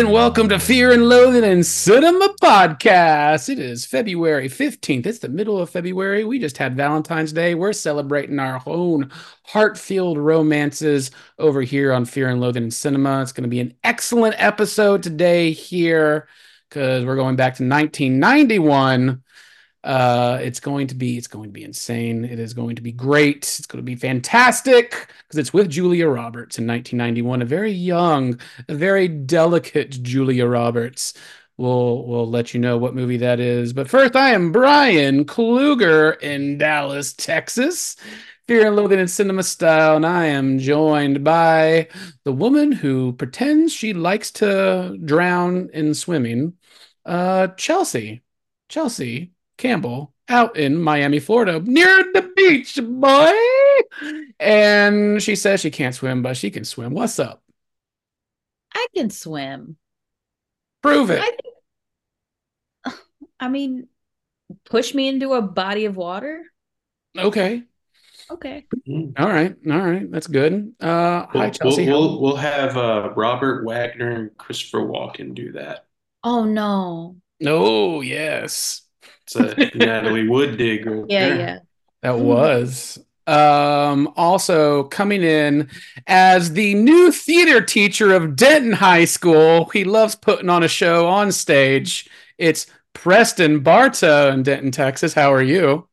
and welcome to Fear and Loathing and Cinema Podcast. It is February 15th. It's the middle of February. We just had Valentine's Day. We're celebrating our own heart filled romances over here on Fear and Loathing and Cinema. It's going to be an excellent episode today here because we're going back to 1991 uh it's going to be it's going to be insane. It is going to be great. It's going to be fantastic because it's with julia roberts in 1991 a very young a very delicate julia roberts. We'll we'll let you know what movie that is. But first i am brian kluger in dallas texas fear and loathing in cinema style and i am joined by the woman who pretends she likes to drown in swimming uh chelsea. Chelsea Campbell out in Miami, Florida, near the beach, boy. And she says she can't swim, but she can swim. What's up? I can swim. Prove it. I think, I mean, push me into a body of water. Okay. Okay. All right. All right. That's good. Uh, We'll, hi, Chelsea. we'll, we'll, we'll have uh, Robert Wagner and Christopher Walken do that. Oh no. No, yes. It's a Natalie Wood dig right Yeah, there. yeah. That Mhm. was. Um, also coming in as the new theater teacher of Denton High School. He loves putting on a show on stage. It's Preston Barta in Denton, Texas. How are you?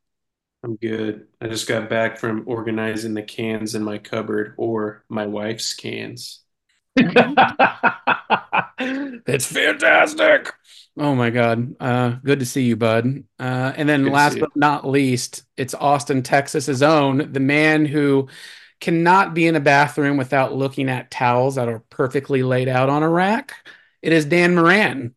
I'm good. I just got back from organizing the cans in my cupboard or my wife's cans. That's fantastic. Oh my God. Uh, good to see you, bud. Uh, and then Good last see but not least, it's Austin, Texas's own, the man who cannot be in a bathroom without looking at towels that are perfectly laid out on a rack. It is Dan Moran.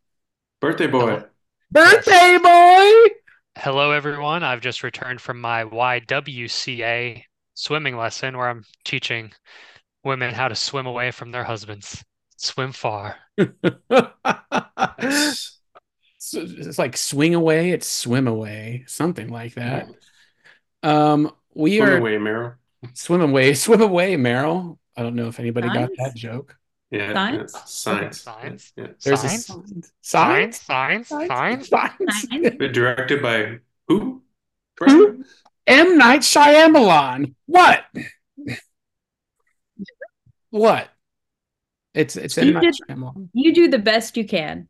Birthday boy. Birthday boy. Hello, everyone. I've just returned from my YWCA swimming lesson where I'm teaching women how to swim away from their husbands. Swim far. Nice. It's like swing away, it's swim away, something like that. Um, we Swim are away, Meryl. swim away, swim away, Meryl. I don't know if anybody got that joke. Yeah, Science? science. Science? Yeah, There's Science? a science. Science, Science? science, science. Science. Science? Directed by who? Who? M. Night Shyamalan. What? What? It's it's M. You Night did- You do the best you can.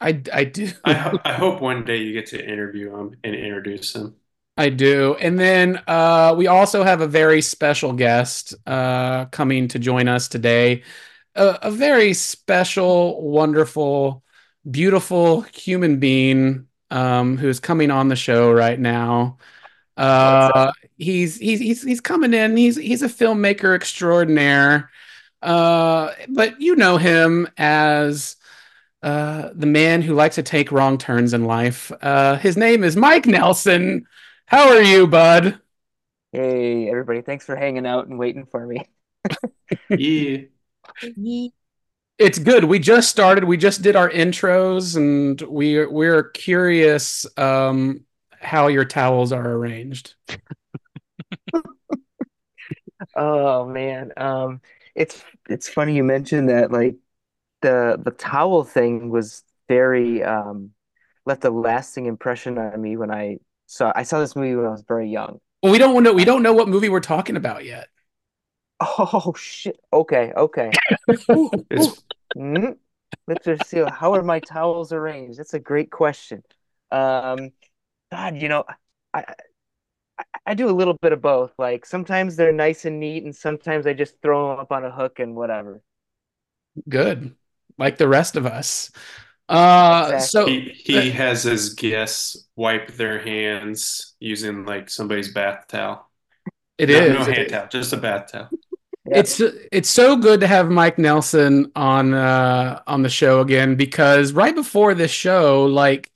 I I do. I, ho- I hope one day you get to interview him and introduce him. I do. And then uh, we also have a very special guest uh, coming to join us today. A, a very special, wonderful, beautiful human being um, who's coming on the show right now. Uh, he's he's he's he's coming in. He's he's a filmmaker extraordinaire. Uh, but you know him as uh, the man who likes to take wrong turns in life. Uh, his name is Mike Nelson. How are you, bud? Hey, everybody. Thanks for hanging out and waiting for me. Yeah. Ye- It's good. We just started. We just did our intros, and we we're curious um, how your towels are arranged. Oh man. Um, it's it's funny you mentioned that like the the towel thing was very um left a lasting impression on me when I saw I saw this movie when I was very young. Well, we don't know. We don't know what movie we're talking about yet. Oh shit. Okay, okay. It's Mm. Let's just see how are my towels arranged? That's a great question. Um, God, you know, I, I I do a little bit of both. Like sometimes they're nice and neat, and sometimes I just throw them up on a hook and whatever. Good, like the rest of us. Uh, so he, he has his guests wipe their hands using like somebody's bath towel. it no, is. no it hand is. towel, just a bath towel. Yeah. It's it's so good to have Mike Nelson on uh on the show again because right before this show, like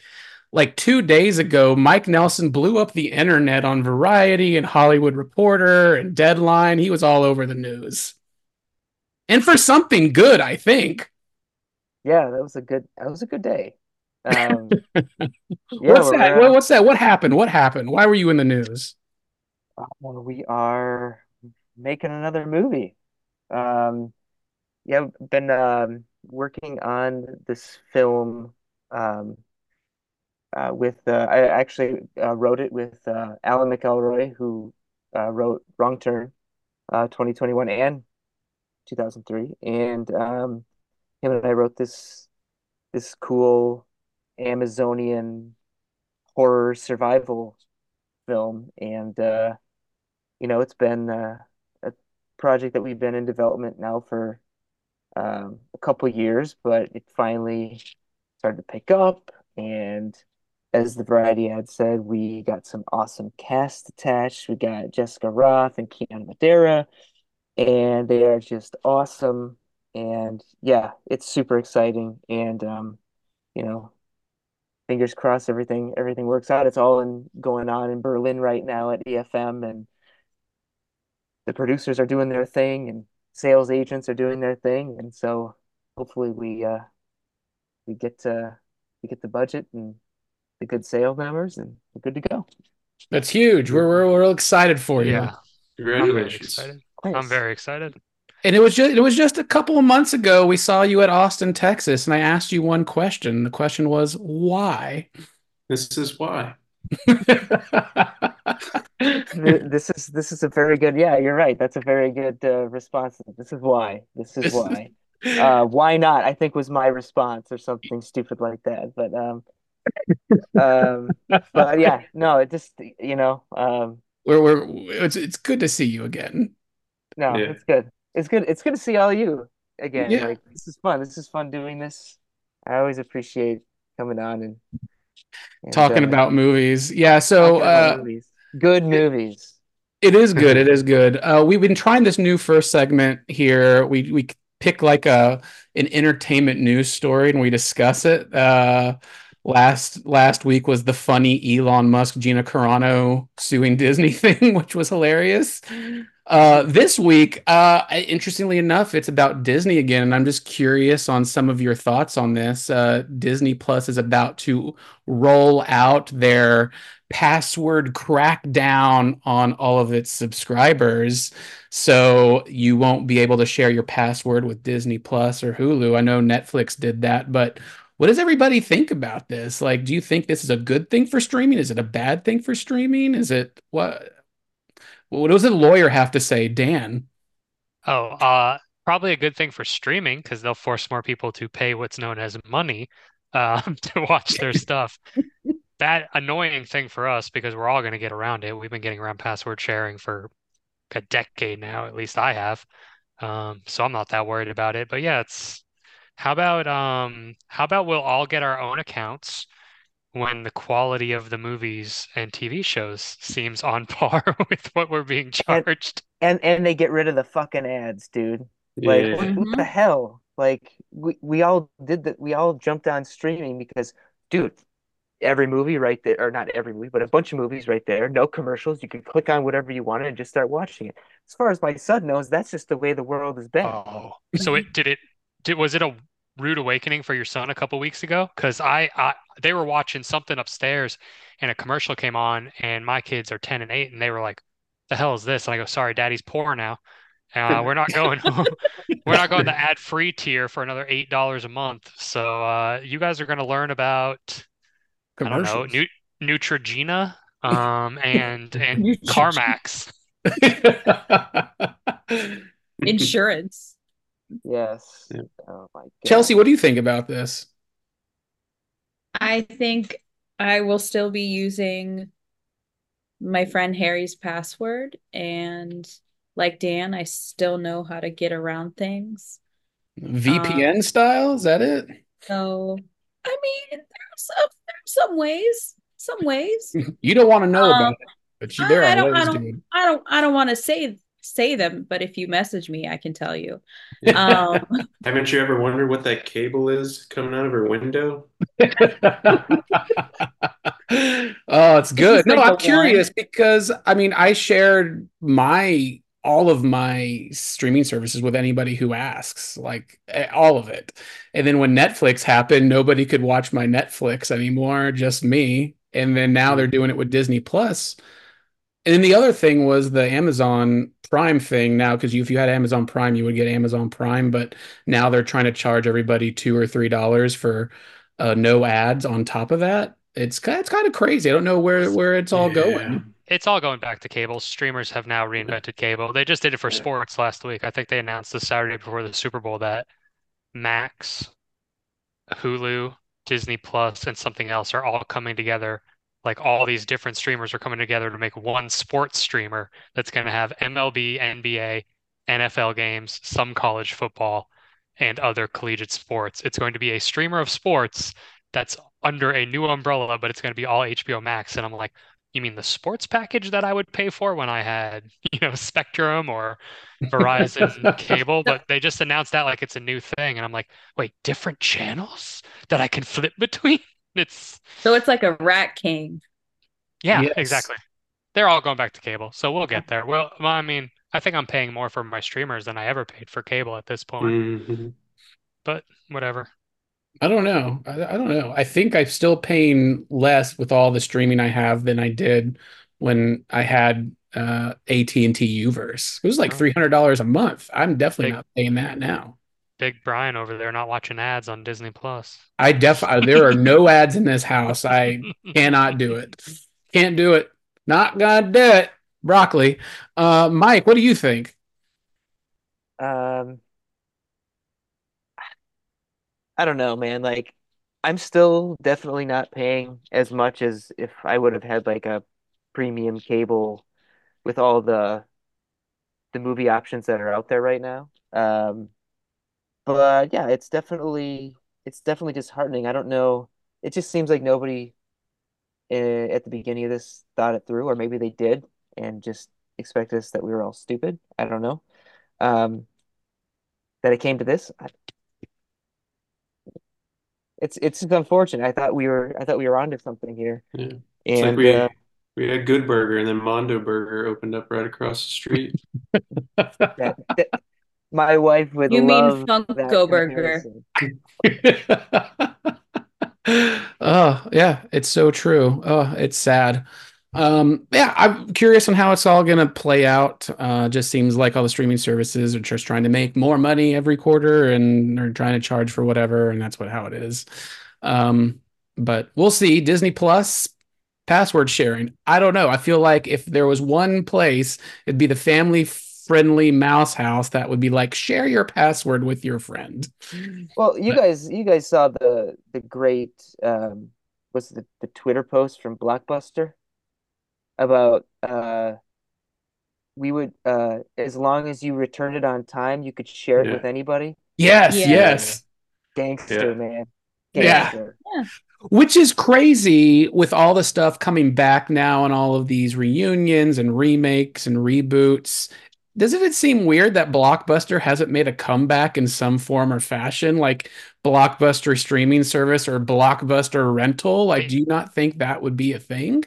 like two days ago, Mike Nelson blew up the internet on Variety and Hollywood Reporter and Deadline. He was all over the news. And for something good, I think. Yeah, that was a good that was a good day. Um, yeah, what's that? What- What's that? What happened? What happened? Why were you in the news? well, we are making another movie. Um, yeah, I've been um, working on this film um, uh, with uh, I actually uh, wrote it with uh, Alan McElroy, who uh, wrote Wrong Turn, uh, 2021 and 2003, and um, him and I wrote this this cool Amazonian horror survival film, and you know, it's been a project that we've been in development now for um, a couple years, but it finally started to pick up. And as the Variety ad said, we got some awesome cast attached. We got Jessica Rothe and Keanu Madeira, and they are just awesome. And yeah, it's super exciting. And um, you know, fingers crossed everything everything works out. It's all in going on in Berlin right now at EFM and the producers are doing their thing and sales agents are doing their thing and so hopefully we uh we get to we get the budget and the good sale numbers and we're good to go. That's huge. We're we're, we're real excited for you. Yeah, I'm very Congratulations. excited. I'm very excited. And it was just it was just a couple of months ago we saw you at Austin, Texas, and I asked you one question. The question was why? This is why. This is this is a very good yeah, you're right. That's a very good uh, response. This is why. This is why. Uh why not? I think was my response or something stupid like that. But um um but yeah, no, it just you know, um we're, we're it's it's good to see you again. No, Yeah. it's good. It's good. It's good to see all you again. Yeah. Like this is fun. This is fun doing this. I always appreciate coming on and, and, Talking uh, about movies. Yeah, so uh movies. Good movies. It is good. It is good. Uh, we've been trying this new first segment here. We we pick like a an entertainment news story and we discuss it. Uh, last last week was the funny Elon Musk Gina Carano suing Disney thing, which was hilarious. Uh, this week, uh, interestingly enough, it's about Disney again, and I'm just curious on some of your thoughts on this. Uh, Disney Plus is about to roll out their password crackdown on all of its subscribers. So you won't be able to share your password with Disney Plus or Hulu. I know Netflix did that, but what does everybody think about this? Like, do you think this is a good thing for streaming? Is it a bad thing for streaming? Is it what? What does a lawyer have to say, Dan? Oh, uh, probably a good thing for streaming because they'll force more people to pay what's known as money um, to watch their stuff. That annoying thing for us because we're all going to get around it. We've been getting around password sharing for a decade now, at least I have. Um, so I'm not that worried about it. But yeah, it's how about um how about we'll all get our own accounts when the quality of the movies and TV shows seems on par with what we're being And- charged. And and they get rid of the fucking ads, dude. Like Yeah. what, what the hell? Like we we all did that. We all jumped on streaming because, dude, every movie right there, or not every movie, but a bunch of movies right there. No commercials. You can click on whatever you want and just start watching it. As far as my son knows, that's just the way the world has been. Oh, so it did it did was it a rude awakening for your son a couple weeks ago? Because I, I they were watching something upstairs and a commercial came on and my kids are 10 and 8 and they were like, the hell is this? And I go, sorry, daddy's poor now. Uh, we're not going we're not going the ad-free tier for another eight dollars a month. So uh, you guys are going to learn about I don't know, Commercials. Nu Neutrogena um and and CarMax. Insurance. Yes. Yeah. Oh my Chelsea, what do you think about this? I think I will still be using my friend Harry's password. And like Dan, I still know how to get around things. VPN style? Is that it? So, I mean, there's some, there's some ways, some ways. You don't want to know Um, about it, but you, there I are don't, I don't. I don't, I don't want to say say them, but if you message me, I can tell you. Yeah. Um, Haven't you ever wondered what that cable is coming out of her window? oh, it's good. just No, like I'm the curious because I mean, I shared my all of my streaming services with anybody who asks, like eh, all of it. And then when Netflix happened, nobody could watch my Netflix anymore, just me. And then now they're doing it with Disney Plus. And then the other thing was the Amazon Prime thing now, because if you had Amazon Prime, you would get Amazon Prime, but now they're trying to charge everybody two or three dollars for uh, no ads on top of that. It's kind it's kind of crazy. I don't know where where it's all Yeah. going. It's all going back to cable. Streamers have now reinvented cable. They just did it for sports last week. I think they announced the Saturday before the Super Bowl that Max, Hulu, Disney Plus, and something else are all coming together. Like all these different streamers are coming together to make one sports streamer that's going to have MLB, NBA, NFL games, some college football, and other collegiate sports. It's going to be a streamer of sports that's under a new umbrella, but it's going to be all HBO Max. And I'm like, you mean the sports package that I would pay for when I had, you know, Spectrum or Verizon cable? But they just announced that like it's a new thing. And I'm like, wait, different channels that I can flip between? It's, so it's like a rat king. yeah, Yes. exactly. They're all going back to cable. So we'll get there. Well, well, I mean, I think I'm paying more for my streamers than I ever paid for cable at this point, Mhm. but whatever. I don't know. I, I don't know. I think I'm still paying less with all the streaming I have than I did when I had uh, AT&T Uverse. It was like Oh. three hundred dollars a month. I'm definitely Big- not paying that now. Big Brian over there not watching ads on Disney Plus. I def uh, there are no ads in this house. I cannot do it. Can't do it. Not gonna do it. Broccoli. Uh, Mike, what do you think? Um, I don't know, man. Like, I'm still definitely not paying as much as if I would have had like a premium cable with all the the movie options that are out there right now. Um, but yeah, it's definitely it's definitely disheartening. I don't know. It just seems like nobody uh, at the beginning of this thought it through, or maybe they did and just expected us that we were all stupid. I don't know. Um, that it came to this. I, it's it's unfortunate. I thought we were I thought we were onto something here. Yeah. It's like And we uh, we had Good Burger and then Mondo Burger opened up right across the street. that, that- my wife would You mean love that Funko Burger. oh yeah, it's so true. Oh, it's sad. Um, yeah, I'm curious on how it's all gonna play out. Uh, just seems like all the streaming services are just trying to make more money every quarter and are trying to charge for whatever, and that's what how it is. Um, but we'll see. Disney Plus password sharing. I don't know. I feel like if there was one place, it'd be the family friendly mouse house that would be like share your password with your friend. Well, you guys you guys saw the the great um was the the Twitter post from Blockbuster about uh we would uh as long as you returned it on time, you could share it Yeah. with anybody. Yes, Yeah. yes. Gangster, Yeah. man. Yeah. Gangster. Which is crazy with all the stuff coming back now and all of these reunions and remakes and reboots. Doesn't it seem weird that Blockbuster hasn't made a comeback in some form or fashion, like Blockbuster streaming service or Blockbuster rental? Like, Wait. do you not think that would be a thing?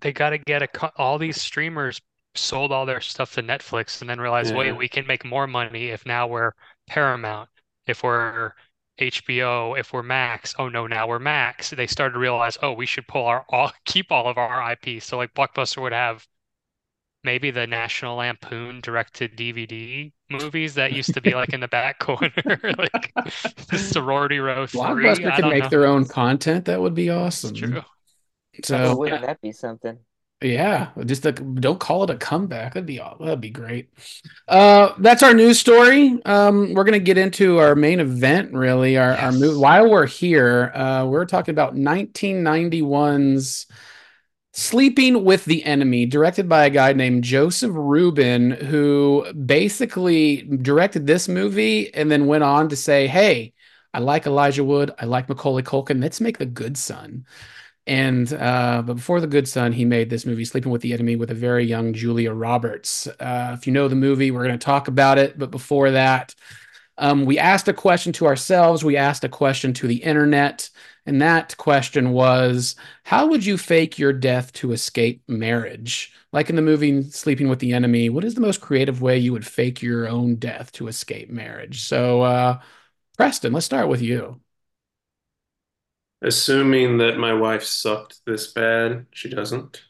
They got to get a co- all these streamers sold all their stuff to Netflix and then realize, Yeah. wait, we can make more money if now we're Paramount, if we're HBO, if we're Max. Oh no, now we're Max. They started to realize, oh, we should pull our all keep all of our IP. So like Blockbuster would have maybe the National Lampoon directed DVD movies that used to be like in the back corner, like the Sorority Row 3. Blockbuster I could don't make know. their own content. That would be It's awesome. true. Oh, So wouldn't that be something? Yeah, just like don't call it a comeback. That'd be that'd be great. Uh, that's our news story. Um, we're gonna get into our main event. Really, our our move. While we're here, uh, we're talking about 1991's Sleeping with the Enemy, directed by a guy named Joseph Ruben, who basically directed this movie and then went on to say, "Hey, I like Elijah Wood. I like Macaulay Culkin. Let's make The Good Son." And uh, but before The Good Son, he made this movie, Sleeping with the Enemy, with a very young Julia Roberts. Uh, if you know the movie, we're going to talk about it. But before that, um, we asked a question to ourselves. We asked a question to the internet. And that question was How would you fake your death to escape marriage? Like in the movie Sleeping with the Enemy, what is the most creative way you would fake your own death to escape marriage? So, uh, Preston, let's start with you. Assuming that my wife sucked this bad, she doesn't.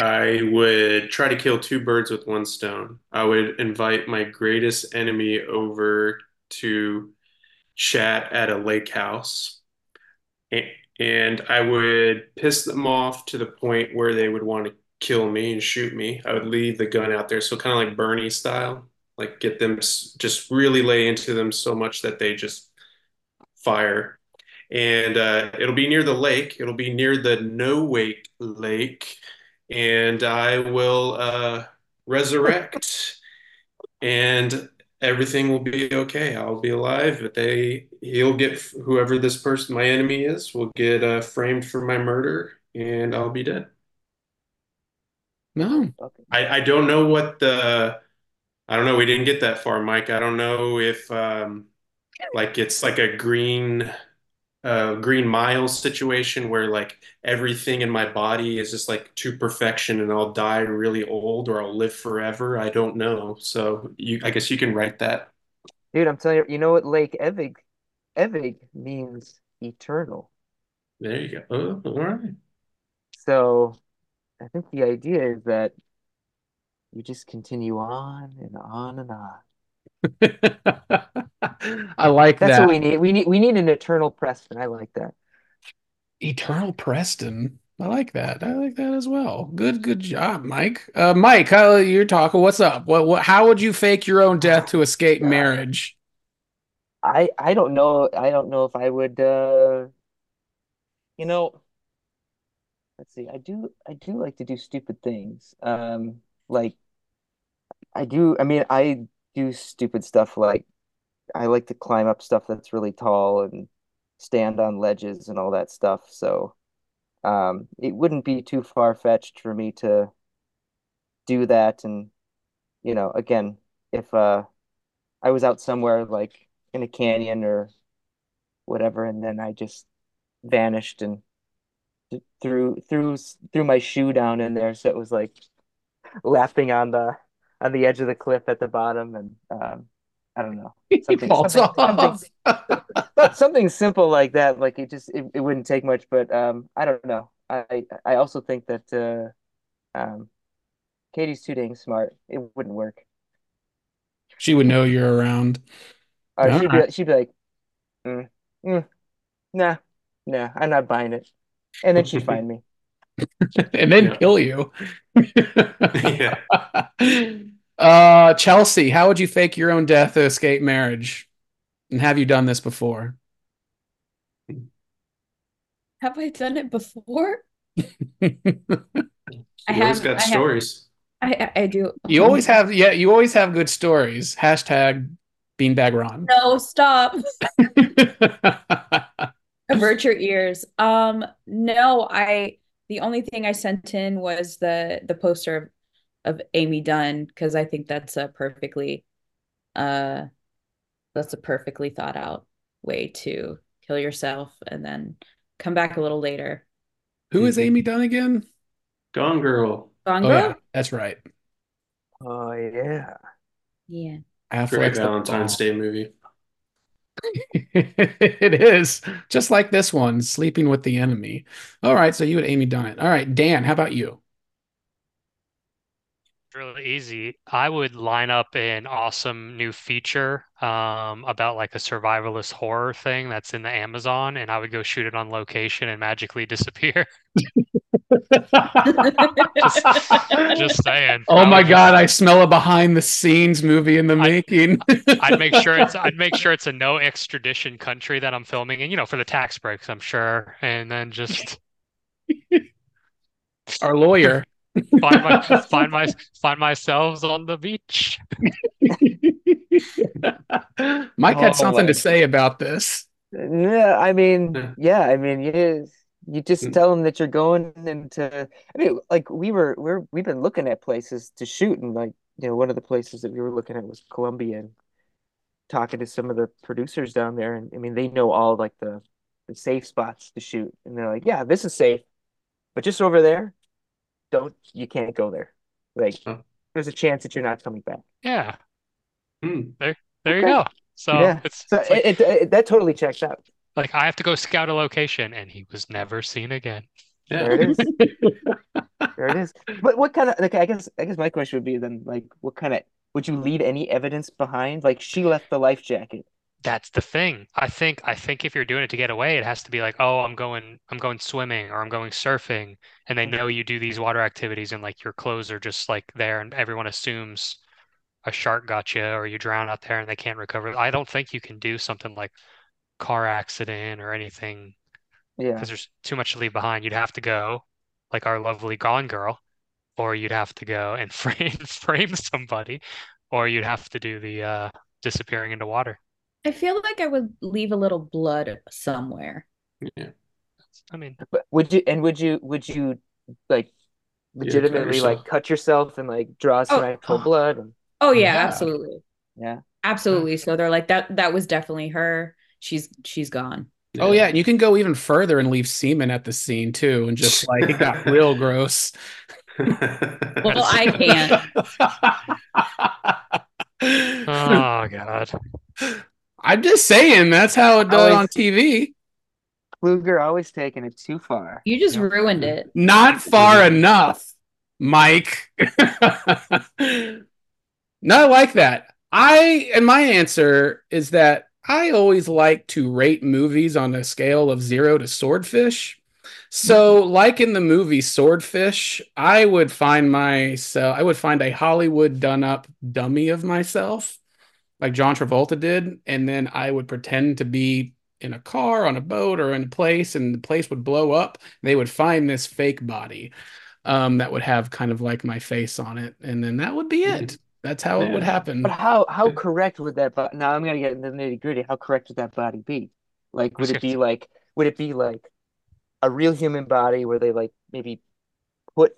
I would try to kill two birds with one stone. I would invite my greatest enemy over to chat at a lake house. And I would piss them off to the point where they would want to kill me and shoot me. I would leave the gun out there. So, kind of like Bernie style, like get them just really lay into them so much that they just fire and uh, it'll be near the lake. It'll be near the No Wake Lake, and I will uh, resurrect, and everything will be okay. I'll be alive, but they he'll get whoever this person, my enemy is, will get uh, framed for my murder, and I'll be dead. No, I, I don't know what the I don't know. We didn't get that far, Mike. I don't know if um, like it's like a green uh, Green Mile situation where like everything in my body is just like to perfection and I'll die really old or I'll live forever. I don't know. So you, I guess you can write that. Dude, I'm telling you, you know what Lake Evig, Evig means eternal. There you go. Oh, all right. So I think the idea is that you just continue on and on and on. I like That's that. That's what we need. We need we need an eternal Preston. I like that. Eternal Preston. I like that. I like that as well. Good, good job, Mike. Uh, Mike, how you're talking? What's up? What, what? How would you fake your own death to escape marriage? I I don't know. I don't know if I would. uh You know, let's see. I do. I do like to do stupid things. Um, like I do. I mean, I do stupid stuff like I like to climb up stuff that's really tall and stand on ledges and all that stuff. So um, it wouldn't be too far fetched for me to do that. And you know, again, if uh, I was out somewhere like in a canyon or whatever, and then I just vanished and threw threw threw my shoe down in there, so it was like lapping on the on the edge of the cliff at the bottom, and um, I don't know. Something, falls something, off. something, something simple like that. Like it just it, it wouldn't take much, but um, I don't know. I I also think that uh, um, Katie's too dang smart. It wouldn't work. She would know you're around. Or she'd be she'd be like, mm, mm, nah, nah, I'm not buying it, and then she'd find me. and then Yeah. kill you. Yeah. Uh, Chelsea, how would you fake your own death to escape marriage? And have you done this before? Have I done it before? I have got I have. stories. I, I I do. you always have, yeah, you always have good stories. Hashtag beanbag Ron. No, stop. Avert your ears. Um, no, I the only thing I sent in was the the poster of, of Amy Dunne because I think that's a perfectly uh that's a perfectly thought out way to kill yourself and then come back a little later. Who is Amy Dunne again? Gone Girl. Gone Oh, Girl? yeah, that's right. Oh yeah. Yeah. Great Affleck's the Valentine's Day movie. it is just like this one, sleeping with the enemy. All right, so you and Amy done it. All right, Dan, how about you? Really easy. I would line up an awesome new feature um, about like a survivalist horror thing that's in the Amazon, and I would go shoot it on location and magically disappear. Just, just saying. Oh my would just- God, I smell a behind the scenes movie in the making. I'd make sure it's I'd make sure it's a no extradition country that I'm filming and you know, for the tax breaks, I'm sure, and then just Our lawyer. Find my find my find myself on the beach. Mike had Oh something my to say about this. Yeah, I mean, Yeah. yeah, I mean, you You just Mm. tell them that you're going into. I mean, like we were, we're we've been looking at places to shoot, and like you know, one of the places that we were looking at was Colombia, and talking to some of the producers down there, and I mean, they know all like the the safe spots to shoot, and they're like, yeah, this is safe, but just over there, don't you can't go there. Like, Oh. there's a chance that you're not coming back. Yeah, Hmm. there you Okay. go. So Yeah. it's, So it's like, it, it, it- that totally checks out. like I have to go scout a location, and he was never seen again. There it is. There it is. But what kind of like I guess I guess my question would be then like what kind of would you leave any evidence behind? Like she left the life jacket. That's the thing. I think I think if you're doing it to get away, it has to be like, oh, I'm going I'm going swimming or I'm going surfing, and they know you do these water activities and like your clothes are just like there and everyone assumes a shark got you or you drown out there and they can't recover. I don't think you can do something like car accident or anything Yeah. because there's too much to leave behind. You'd have to go like our lovely Gone Girl, or you'd have to go and frame frame somebody, or you'd have to do the uh disappearing into water. I feel like I would leave a little blood somewhere. Yeah. I mean, But would you and would you would you like cut legitimately yourself. like cut yourself and like draw some Oh. actual oh. blood and Oh yeah, Yeah. absolutely. yeah. Absolutely. So they're like that that was definitely her. She's she's gone. Oh yeah, and you can go even further and leave semen at the scene too, and just like it got real gross. Well, I can't. oh God. I'm just saying that's how it does on TV. Kluger always taking it too far. You just Yeah. ruined it. Not far enough, Mike. Not like that. I and my answer is that I always like to rate movies on a scale of zero to swordfish. So, mm-hmm. like in the movie Swordfish, I would find myself, I would find a Hollywood done up dummy of myself, like John Travolta did, and then I would pretend to be in a car, on a boat, or in a place, and the place would blow up. They would find this fake body um, that would have kind of like my face on it, and then that would be it. That's how it would happen. But how how correct would that body now I'm gonna get into the nitty gritty. How correct would that body be? Like would it be like would it be like a real human body where they like maybe put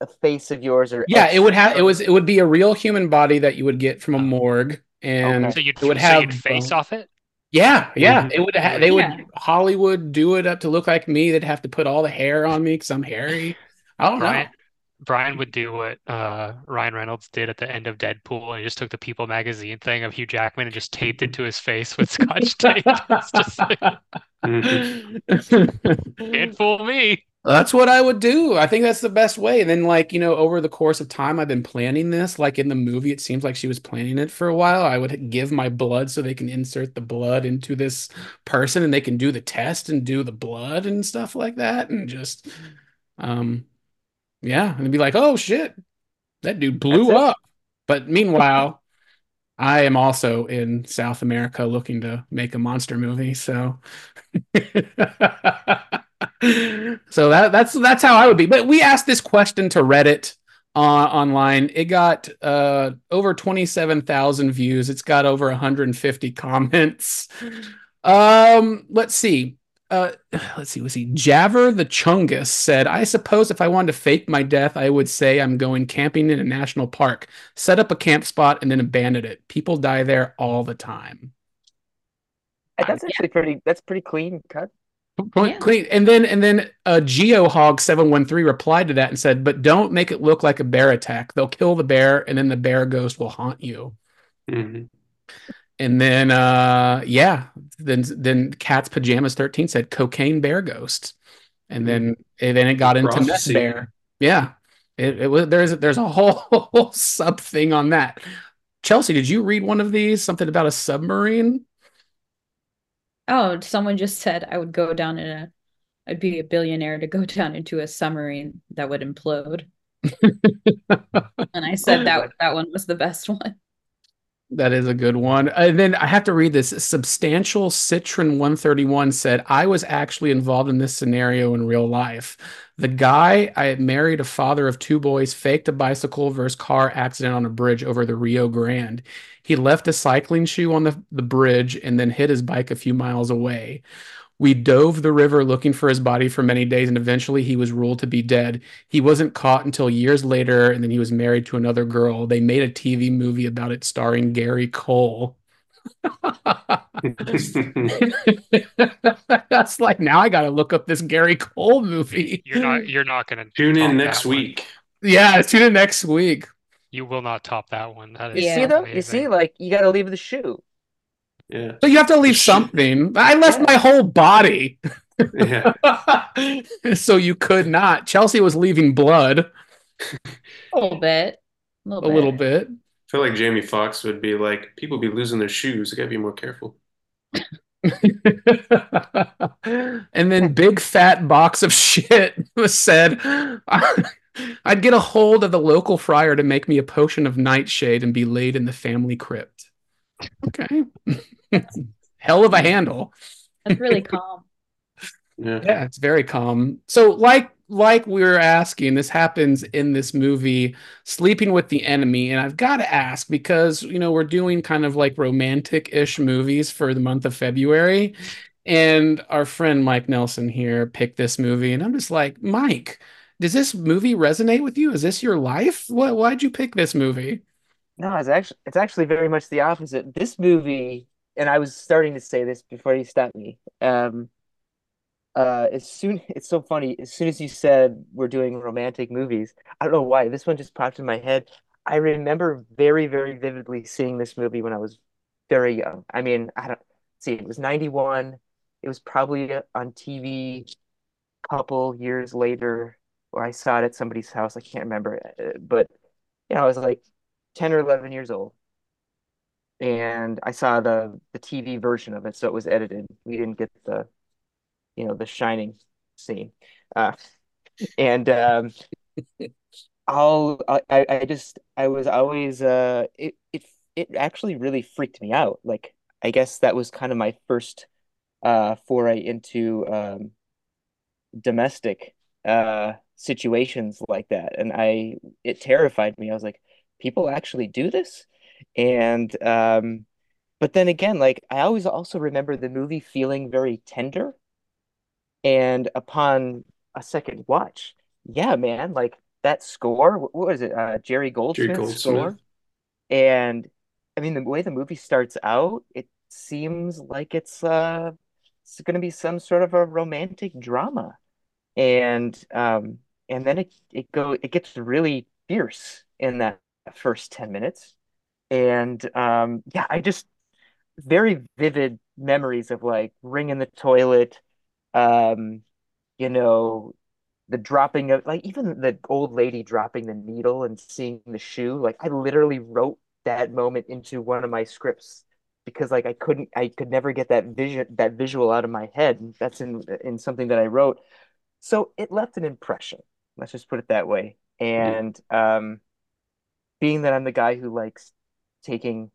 a face of yours or Yeah, it would have it was it would be a real human body that you would get from a morgue, and Okay. So you'd it would so have you'd face uh, off it? Yeah, yeah, Mhm. it would. Ha- they would Yeah. Hollywood do it up to look like me. They'd have to put all the hair on me because I'm hairy. I don't Brian know. Brian would do what uh, Ryan Reynolds did at the end of Deadpool, and he just took the People magazine thing of Hugh Jackman and just taped it to his face with scotch tape. It's just like, can't fool me. That's what I would do. I think that's the best way. And then, like, you know, over the course of time, I've been planning this. Like in the movie, it seems like she was planning it for a while. I would give my blood so they can insert the blood into this person and they can do the test and do the blood and stuff like that. And just, um, yeah. And be like, oh shit, that dude blew That's it. up. But meanwhile, I am also in South America looking to make a monster movie. So. so that that's that's how I would be. But we asked this question to Reddit uh, online. It got uh, over twenty seven thousand views. It's got over one hundred and fifty comments. Um, let's see. Uh, let's see. Let's see. Javer the Chungus said, "I suppose if I wanted to fake my death, I would say I'm going camping in a national park, set up a camp spot, and then abandon it. People die there all the time." That's actually pretty that's pretty clean cut. Point Yeah. clean. And then and then uh GeoHog 713 replied to that and said, but don't make it look like a bear attack. They'll kill the bear and then the bear ghost will haunt you. Mhm. And then uh yeah, then then Cat's Pajamas 13 said cocaine bear ghost. And then and then it got into meth bear. Yeah. It, it was there's there's a whole, whole sub thing on that. Chelsea, did you read one of these? Something about a submarine? Oh, someone just said I would go down in a I'd be a billionaire to go down into a submarine that would implode. And I said that that one was the best one. That is a good one. And then I have to read this. Substantial Citron 131 said, I was actually involved in this scenario in real life. The guy I married, a father of two boys, faked a bicycle versus car accident on a bridge over the Rio Grande. He left a cycling shoe on the, the bridge and then hid his bike a few miles away. We dove the river looking for his body for many days, and eventually he was ruled to be dead. He wasn't caught until years later, and then he was married to another girl. They made a TV movie about it starring Gary Cole. That's like now I gotta look up this Gary Cole movie. You're not you're not gonna Tune in next that one. week. Yeah, tune in next week. You will not top that one. That You see though? You see, like you got to leave the shoe. Yeah. So you have to leave something. I left my whole body. Yeah. so you could not. Chelsea was leaving blood A little bit. A a little bit. little bit. I feel like Jamie Foxx would be like, people be losing their shoes. I gotta be more careful. and then big fat box of shit was said I'd get a hold of the local friar to make me a potion of nightshade and be laid in the family crypt. Okay. Hell of a handle. That's really calm. Yeah. Yeah, it's very calm. So like like we were asking, this happens in this movie, Sleeping with the Enemy, and I've got to ask because you know we're doing kind of like romantic-ish movies for the month of February, and our friend Mike Nelson here picked this movie, and I'm just like, Mike, does this movie resonate with you? Is this your life? What? Why'd you pick this movie? No, it's actually it's actually very much the opposite. This movie, and I was starting to say this before you stopped me. Um, uh, as soon it's so funny. As soon as you said we're doing romantic movies, I don't know why this one just popped in my head. I remember very, very vividly seeing this movie when I was very young. I mean, I don't see, it was 91. It was probably on TV a couple years later, or I saw it at somebody's house. I can't remember, uh, but you know, I was like 10 or 11 years old. And I saw the the TV version of it, so it was edited. We didn't get the, you know, the shining scene. Uh, and um, I'll I, I just I was always uh it it it actually really freaked me out. Like I guess that was kind of my first uh foray into um domestic uh situations like that. And I it terrified me. I was like, people actually do this? And um but then again, like I always also remember the movie feeling very tender. And upon a second watch, yeah, man, like that score, what was it? Uh, Jerry Goldsmith's Goldsmith. score. And I mean, the way the movie starts out, it seems like it's uh it's going to be some sort of a romantic drama. And um and then it it go it gets really fierce in that first 10 minutes. And um yeah, I just very vivid memories of like ringing the toilet, um, you know, the dropping of like even the old lady dropping the needle and seeing the shoe. Like I literally wrote that moment into one of my scripts because like I couldn't I could never get that vision that visual out of my head. That's in in something that I wrote. So it left an impression. Let's just put it that way. And um being that I'm the guy who likes taking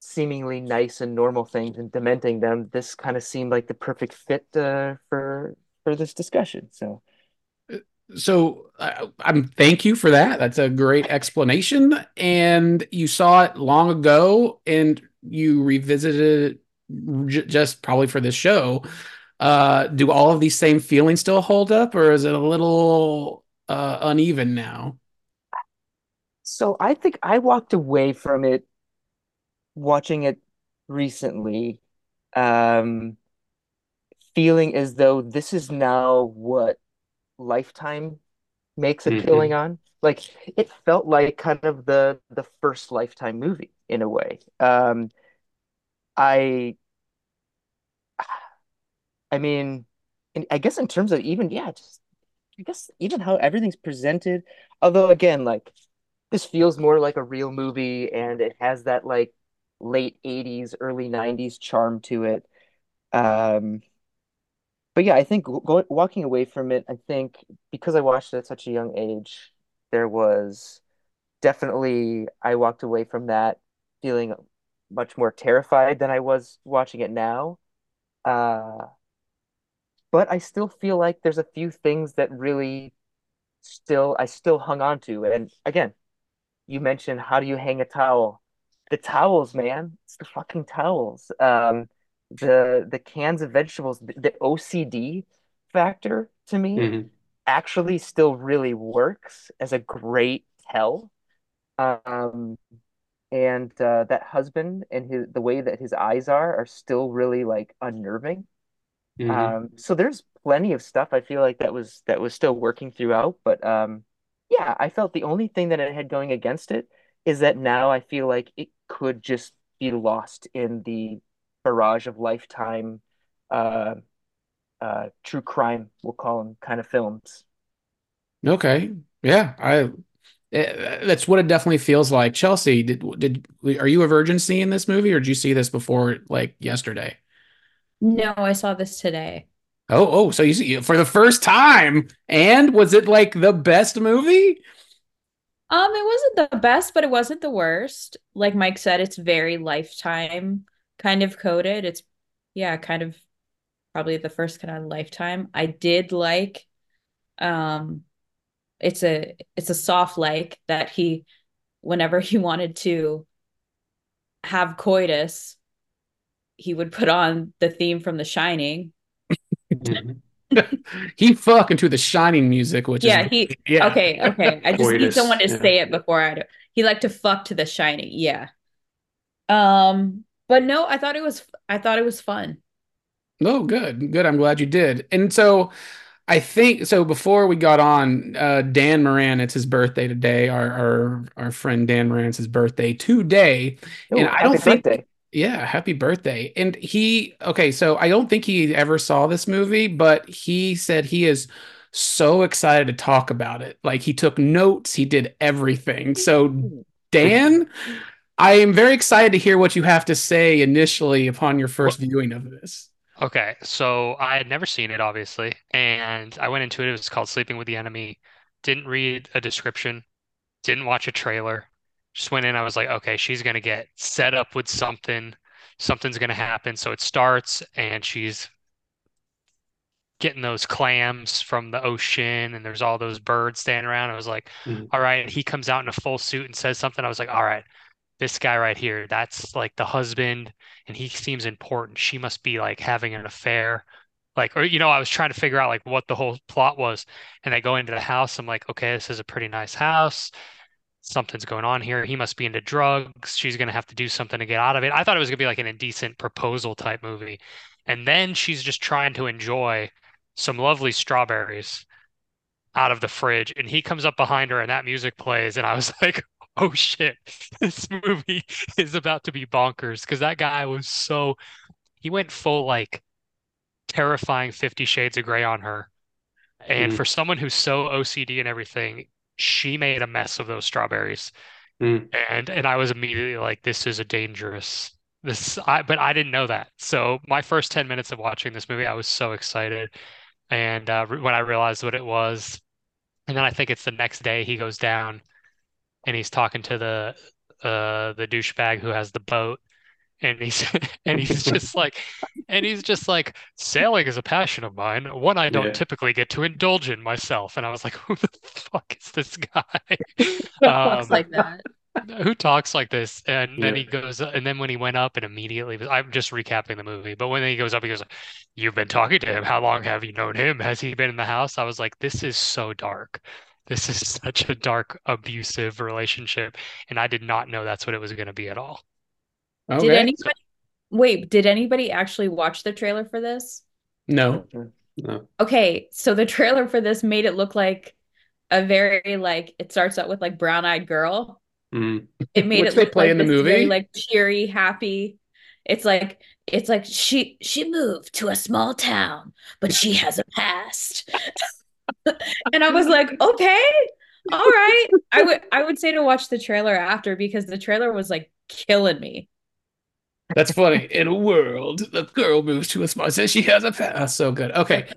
seemingly nice and normal things and dementing them, this kind of seemed like the perfect fit uh, for for this discussion. So So uh, I'm thank you for that. That's a great explanation. And you saw it long ago, and you revisited it j- just probably for this show. Uh, do all of these same feelings still hold up, or is it a little uh, uneven now? so I think I walked away from it watching it recently, um, feeling as though this is now what Lifetime makes a Mhm. on. Like it felt like kind of the the first Lifetime movie in a way. Um, I I mean, and I guess in terms of even yeah, just I guess even how everything's presented. Although again, like this feels more like a real movie, and it has that like late '80s, early '90s charm to it. Um, but yeah, I think walking away from it, I think because I watched it at such a young age, there was definitely I walked away from that feeling much more terrified than I was watching it now. Uh, but I still feel like there's a few things that really still I still hung on to. And again, you mentioned how do you hang a towel? The towels, man. It's the fucking towels. Um, the the cans of vegetables, the, the OCD factor to me Mhm. actually still really works as a great tell. Um, and uh, that husband and his the way that his eyes are are still really like unnerving. Mhm. Um, so there's plenty of stuff I feel like that was that was still working throughout, but um, yeah, I felt the only thing that it had going against it is that now I feel like it could just be lost in the barrage of lifetime uh uh true crime, we'll call them kind of films. Okay. Yeah, I eh, that's what it definitely feels like. Chelsea, did did are you a virgin seeing this movie or did you see this before like yesterday? No, I saw this today. Oh, oh, so you see for the first time. And was it like the best movie? Um, it wasn't the best, but it wasn't the worst. Like Mike said, it's very Lifetime kind of coded. It's yeah, kind of probably the first kind of Lifetime. I did like um it's a it's a soft like that he whenever he wanted to have coitus, he would put on the theme from The Shining. Mhm. He fucking to the Shining music, which Yeah, is he yeah. okay, okay. I just need someone to yeah. say it before I do. He liked to fuck to The Shining. Yeah. Um, but no, I thought it was I thought it was fun. Oh, good, good. I'm glad you did. And so I think so. Before we got on, uh, Dan Moran, it's his birthday today. Our our our friend Dan Moran, it's his birthday today, Oh, and I don't think birthday. Yeah, happy birthday. And he, okay, so I don't think he ever saw this movie, but he said he is so excited to talk about it. Like he took notes, he did everything. So, Dan, I am very excited to hear what you have to say initially upon your first viewing of this. Okay, so I had never seen it, obviously, and I went into it. It was called Sleeping with the Enemy. Didn't read a description, didn't watch a trailer. Just went in. I was like, okay, she's gonna get set up with something. Something's gonna happen. So it starts, and she's getting those clams from the ocean, and there's all those birds standing around. I was like, Mhm. all right. He comes out in a full suit and says something. I was like, all right, this guy right here, that's like the husband, and he seems important. She must be like having an affair. Like, or you know, I was trying to figure out like what the whole plot was. And I go into the house. I'm like, okay, this is a pretty nice house. Something's going on here. He must be into drugs. She's gonna have to do something to get out of it. I thought it was gonna be like an indecent proposal type movie. And then she's just trying to enjoy some lovely strawberries out of the fridge and he comes up behind her and that music plays and I was like, "Oh shit. This movie is about to be bonkers." Because that guy was so he went full like terrifying 50 Shades of Grey on her. And Mhm. for someone who's so OCD and everything, she made a mess of those strawberries. Mhm. And and I was immediately like, "This is a dangerous this I but I didn't know that." So my first 10 minutes of watching this movie, I was so excited. And uh, when I realized what it was, and then I think it's the next day he goes down and he's talking to the uh the douchebag who has the boat and he's and he's just like and he's just like sailing is a passion of mine, one I don't Yeah. typically get to indulge in myself. And I was like, who the fuck is this guy? Talks Um, like that. who talks like this? And then he goes, and then when he went up and immediately, I'm just recapping the movie, but when he goes up, he goes, You've been talking to him. How long have you known him? Has he been in the house? I was like, This is so dark. This is such a dark, abusive relationship. And I did not know that's what it was going to be at all. Did anybody wait, did anybody actually watch the trailer for this? No. No. Okay, so the trailer for this made it look like a very like it starts out with like brown-eyed girl. Mhm. It made it they look play like in the this very movie. like cheery, happy. It's like it's like she she moved to a small town, but she has a past. And I was like, okay, all right. I would I would say to watch the trailer after because the trailer was like killing me. That's funny. In a world, the girl moves to a spot, says she has a past. So good. Okay.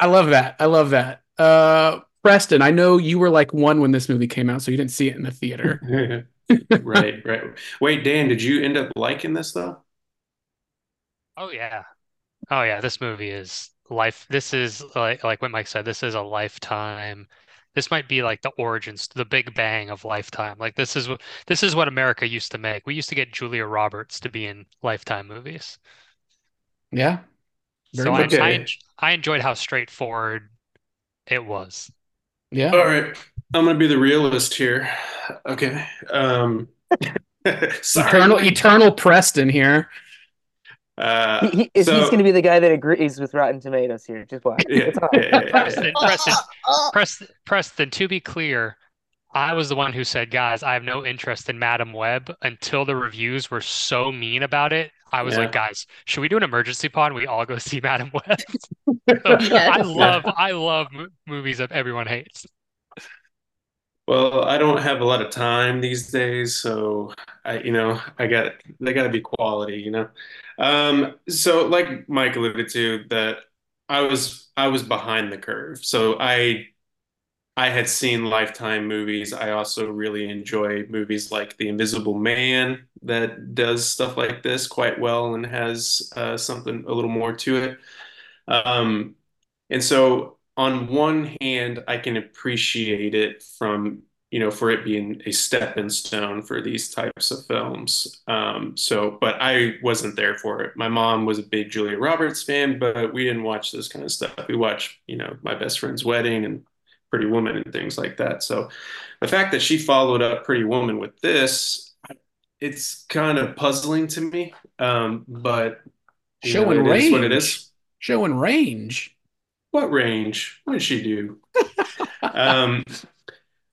I love that. I love that. Uh, Preston, I know you were like one when this movie came out, so you didn't see it in the theater. Right, right. Wait, Dan, did you end up liking this though? Oh yeah. Oh yeah, this movie is life. This is like like what Mike said, this is a lifetime. This might be like the origins, the big bang of Lifetime. Like this is what this is what America used to make. We used to get Julia Roberts to be in Lifetime movies. Yeah. Very So I, I I enjoyed how straightforward it was. Yeah. All right, I'm gonna be the realist here. Okay. Um, sorry. Eternal Eternal Preston here. Uh, He, he, so- he's going to be the guy that agrees with Rotten Tomatoes here. Just watch. Yeah, It's all yeah, right. yeah, yeah, Preston, Preston, Preston, Preston, to be clear, I was the one who said, guys, I have no interest in Madame Web until the reviews were so mean about it. I was Yeah. like, guys, should we do an emergency pod? and We all go see Madame Web. I Yes. love, I love mo- movies that everyone hates. Well, I don't have a lot of time these days, so I, you know, I got they got to be quality, you know. Um, so like Mike alluded to, that I was I was behind the curve. So I I had seen Lifetime movies. I also really enjoy movies like The Invisible Man that does stuff like this quite well and has uh, something a little more to it. Um, and so on one hand, I can appreciate it from, you know, for it being a stepping stone for these types of films. Um, so, but I wasn't there for it. My mom was a big Julia Roberts fan, but we didn't watch this kind of stuff. We watched, you know, My Best Friend's Wedding and Pretty Woman and things like that. So the fact that she followed up Pretty Woman with this, it's kind of puzzling to me. Um, but know, Showing it is what it range. is. Showing range. What range? What did she do? um,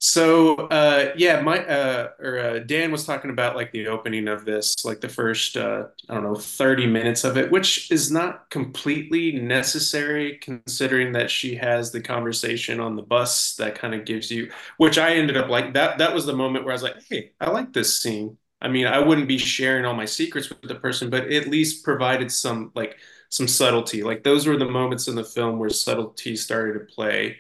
so uh, yeah, my uh, or uh, Dan was talking about like the opening of this, like the first uh, I don't know 30 minutes of it, which is not completely necessary considering that she has the conversation on the bus that kind of gives you, which I ended up like that. That was the moment where I was like, hey, I like this scene. I mean, I wouldn't be sharing all my secrets with the person, but at least provided some like some subtlety. Like those were the moments in the film where subtlety started to play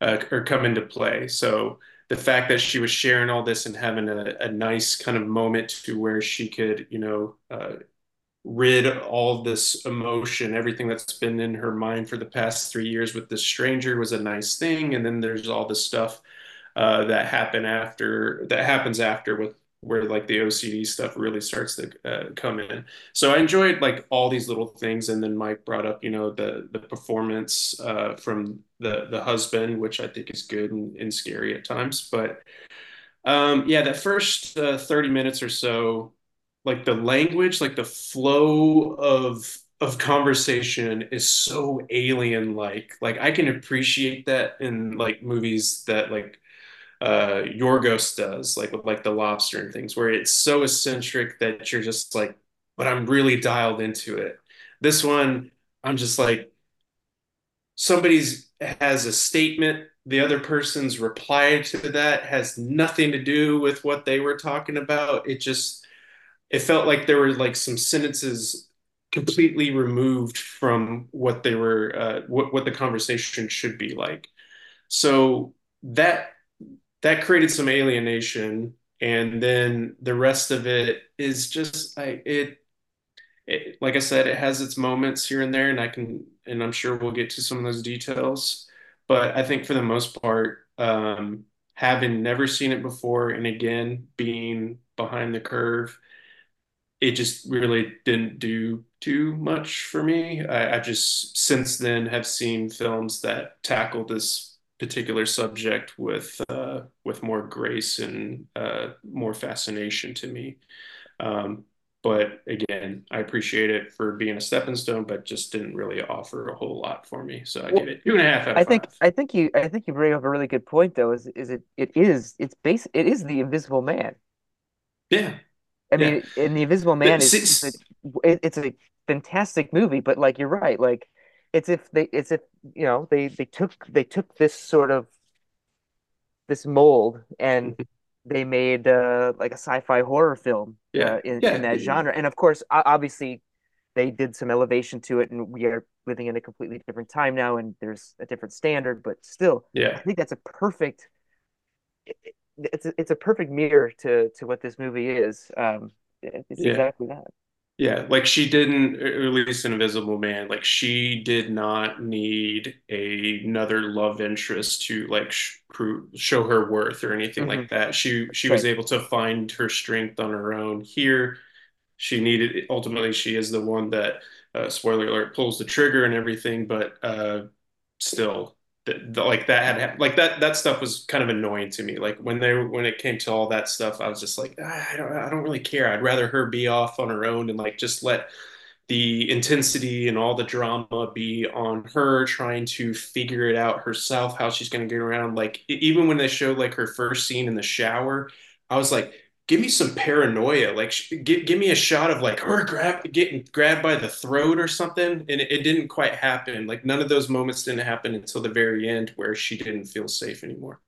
uh, or come into play. So the fact that she was sharing all this and having a, a nice kind of moment to where she could, you know, uh, rid all this emotion, everything that's been in her mind for the past three years with this stranger was a nice thing. And then there's all this stuff uh, that happen after that happens after with where like the OCD stuff really starts to uh, come in. So I enjoyed like all these little things, and then Mike brought up, you know, the the performance uh, from the the husband, which I think is good and, and scary at times. But um, yeah, that first uh, thirty minutes or so, like the language, like the flow of of conversation is so alien like. Like I can appreciate that in like movies that like uh Yorgos does, like with like the lobster and things, where it's so eccentric that you're just like, but I'm really dialed into it. This one, I'm just like, somebody's has a statement, the other person's reply to that has nothing to do with what they were talking about. It just, it felt like there were like some sentences completely removed from what they were, uh, what what the conversation should be like. So that that created some alienation and then the rest of it is just I it, it like I said it has its moments here and there and I can and I'm sure we'll get to some of those details. But I think for the most part um having never seen it before and again being behind the curve it just really didn't do too much for me. I, I just since then have seen films that tackle this particular subject with uh, with more grace and uh, more fascination to me. Um, but again, I appreciate it for being a stepping stone, but just didn't really offer a whole lot for me. So I Well, give it two and a half I think. I think you I think you bring up a really good point though. Is is it it is it's base it is the Invisible Man. Yeah, I yeah. mean, and the Invisible Man is a, it's a fantastic movie, but like you're right, like it's if they it's if you know they they took they took this sort of this mold and Mhm. they made uh like a sci-fi horror film Yeah, uh, in yeah. in that genre, and of course, obviously, they did some elevation to it, and we are living in a completely different time now, and there's a different standard, but still, I think that's a perfect. it- it- It's a, it's a perfect mirror to to what this movie is. Um, it's Yeah. exactly that. Yeah. Like she didn't release an Invisible Man. Like she did not need a, another love interest to like sh prove, show her worth or anything like that. She she was able to find her strength on her own. Here, she needed ultimately she is the one that uh, spoiler alert pulls the trigger and everything, but uh, still like that had like that that stuff was kind of annoying to me. Like when they when it came to all that stuff, I was just like ah, I don't I don't really care. I'd rather her be off on her own and like just let the intensity and all the drama be on her trying to figure it out herself how she's going to get around like even when they showed like her first scene in the shower i was like give me some paranoia like give, give me a shot of like her grab getting grabbed by the throat or something and it, it didn't quite happen. Like none of those moments didn't happen until the very end where she didn't feel safe anymore.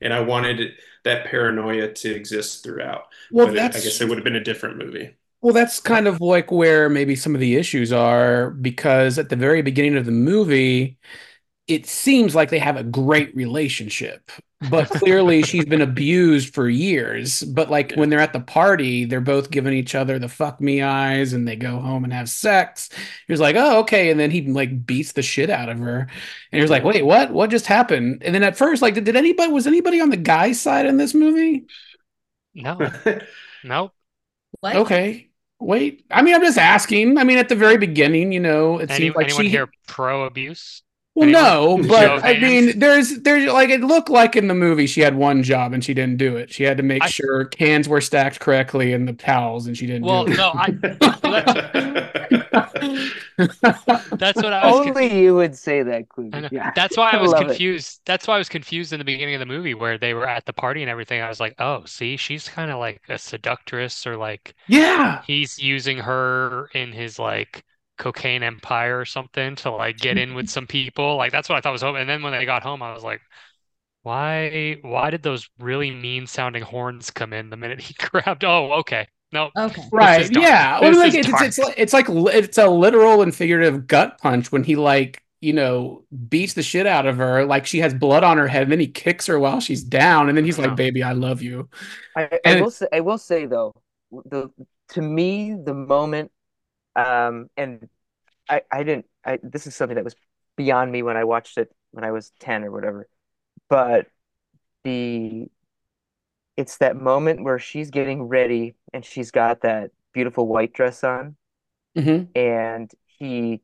And i wanted that paranoia to exist throughout. Well, it- that's i guess it would have been a different movie. Well, that's kind of like where maybe some of the issues are because at the very beginning of the movie, it seems like they have a great relationship, but clearly she's been abused for years. But like when they're at the party, they're both giving each other the fuck me eyes and they go home and have sex. He was like, oh, okay. And then he like beats the shit out of her. And he was like, wait, what? What just happened? And then at first, like, did, did anybody, was anybody on the guy's side in this movie? No, nope. What? Okay. Wait. I mean, I'm just asking. I mean, at the very beginning, you know, it Any, seems like anyone she. here pro abuse? Well, no, but I hands? mean, there's, there's like it looked like in the movie she had one job and she didn't do it. She had to make I- sure cans were stacked correctly in the towels, and she didn't. Well, do no, I. That's what I was. Only you would say that, I Cleveland. Yeah. That's why I I was it. confused. That's why I was confused in the beginning of the movie where they were at the party and everything. I was like, oh, see, she's kind of like a seductress or like yeah. he's using her in his like cocaine empire or something to like get in with some people. Like that's what I thought was hoping. And then when they got home, I was like, why why did those really mean sounding horns come in the minute he grabbed? Oh, okay. No, Okay. Right. Yeah. Well, like is it's, it's like it's like it's a literal and figurative gut punch when he like you know beats the shit out of her like she has blood on her head and then he kicks her while she's down and then he's like baby I love you. I, I will say, I will say though, the to me the moment, um, and I, I didn't, I this is something that was beyond me when I watched it when I was 10 or whatever, but the it's that moment where she's getting ready and she's got that beautiful white dress on hmm and he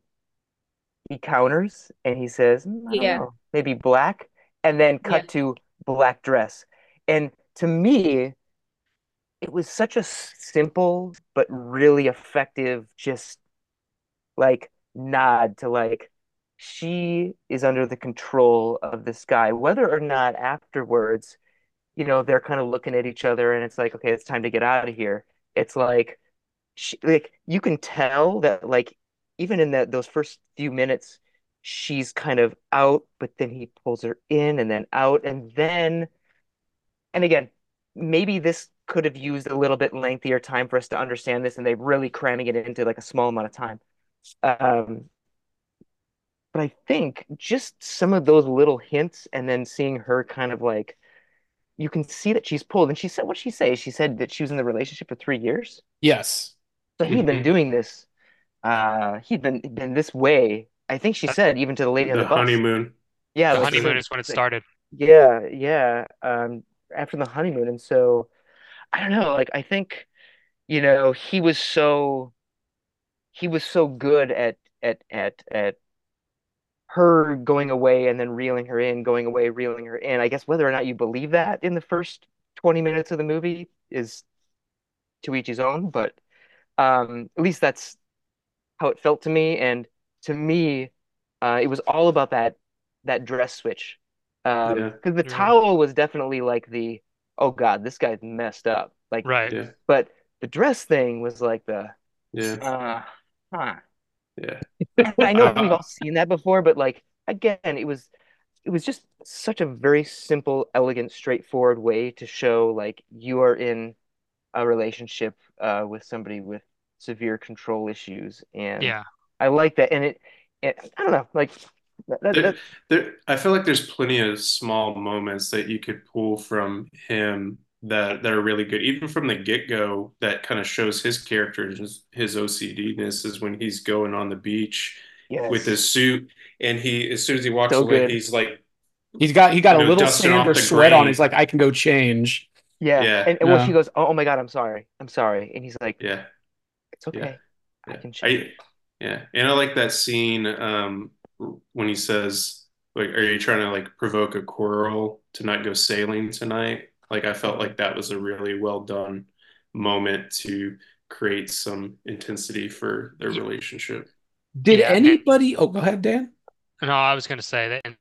he counters and he says, "Mm, I don't Yeah. know, maybe black, and then cut Yeah. to black dress. And to me, it was such a simple but really effective, just like nod to like she is under the control of this guy, whether or not afterwards, you know, they're kind of looking at each other and it's like, okay, it's time to get out of here. It's like she like you can tell that like even in that those first few minutes she's kind of out but then he pulls her in and then out and then and again maybe this could have used a little bit lengthier time for us to understand this and they're really cramming it into like a small amount of time um but I think just some of those little hints and then seeing her kind of like you can see that she's pulled and she said what she say she said that she was in the relationship for three years Yes. so he'd been Mhm. doing this. Uh, he'd been been this way. I think she said even to the lady on the the bus. honeymoon Yeah, the like, honeymoon so- is when it started. Yeah, yeah. Um, after the honeymoon, and so I don't know. Like I think, you know, he was so he was so good at at at at her going away and then reeling her in, going away, reeling her in. I guess whether or not you believe that in the first 20 minutes of the movie is to each his own, but um, at least that's how it felt to me. And to me, uh, it was all about that that dress switch. Um, Yeah. because the Yeah. towel was definitely like the, oh God, this guy's messed up. Like, Right. yeah but the dress thing was like the, yeah uh, huh. yeah I know we've all seen that before, but like again, it was it was just such a very simple, elegant, straightforward way to show like you are in a relationship uh, with somebody with severe control issues, and Yeah. I like that. And it, it I don't know, like that, that, There, there, I feel like there's plenty of small moments that you could pull from him that that are really good. Even from the get-go, that kind of shows his character, his, his OCD-ness is when he's going on the beach yes. with his suit, and he as soon as he walks So away, good. he's like, He's got he got a know, little sand or the sweat on. He's like, I can go change. yeah, Yeah. and, and well, she goes, oh, oh my God, I'm sorry, I'm sorry, and he's like, yeah, It's okay. I Yeah. can change. I yeah, and I like that scene um when he says like are you trying to like provoke a quarrel to not go sailing tonight? Like I felt like that was a really well done moment to create some intensity for their Yeah. relationship. Did Yeah, anybody? Oh, go ahead, Dan. No, I was going to say that and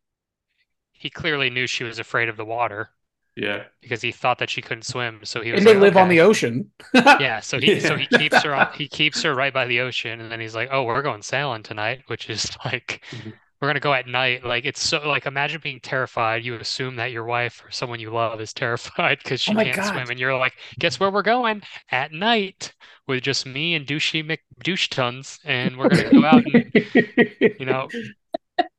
he clearly knew she was afraid of the water Yeah. because he thought that she couldn't swim. So he was And they like, live on the ocean. Yeah, so he so he keeps her on he keeps her right by the ocean and then he's like, "Oh, we're going sailing tonight," which is like Mhm. we're gonna go at night. Like it's so like imagine being terrified. You assume that your wife or someone you love is terrified because she Oh can't God. swim, and you're like, "Guess where we're going at night with just me and douchey Mc douche tons, and we're gonna go out and you know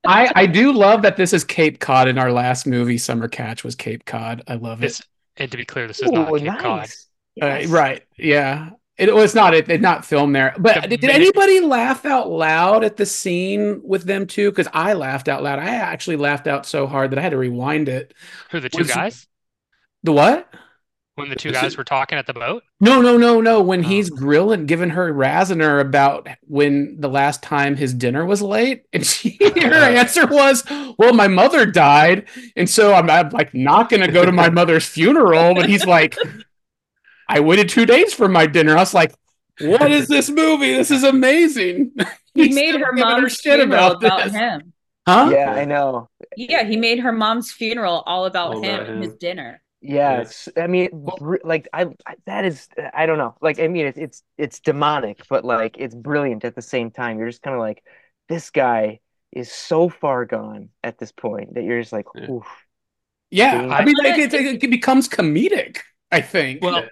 I I do love that this is Cape Cod. In our last movie, Summer Catch was Cape Cod. I love it. this." And to be clear, this is not Oh, Cape Cod. nice. Uh, right. Yeah. It was not it, it not filmed there. But The did, did minute- anybody laugh out loud at the scene with them too? Because I laughed out loud. I actually laughed out so hard that I had to rewind it. Who the two Was- guys? The what? When the two guys is- were talking at the boat? No, no, no, no. When Oh. he's grilling, giving her razzing her about when the last time his dinner was late, and she her answer was, "Well, my mother died, and so I'm, I'm like not going to go to my mother's funeral." But he's like, "I waited two days for my dinner." I was like, "What is this movie? This is amazing." He made her giving mom's shit funeral about, this. him. huh? Yeah, I know. Yeah, he made her mom's funeral all about All him about and his dinner. Yeah, Yes. it's, I mean, br- like I, I that is, I don't know. Like, I mean, it's it's it's demonic, but like it's brilliant at the same time. You're just kind of like, this guy is so far gone at this point that you're just like, Yeah. oof. Yeah, I I- mean, like, it, it becomes comedic. I think. Well,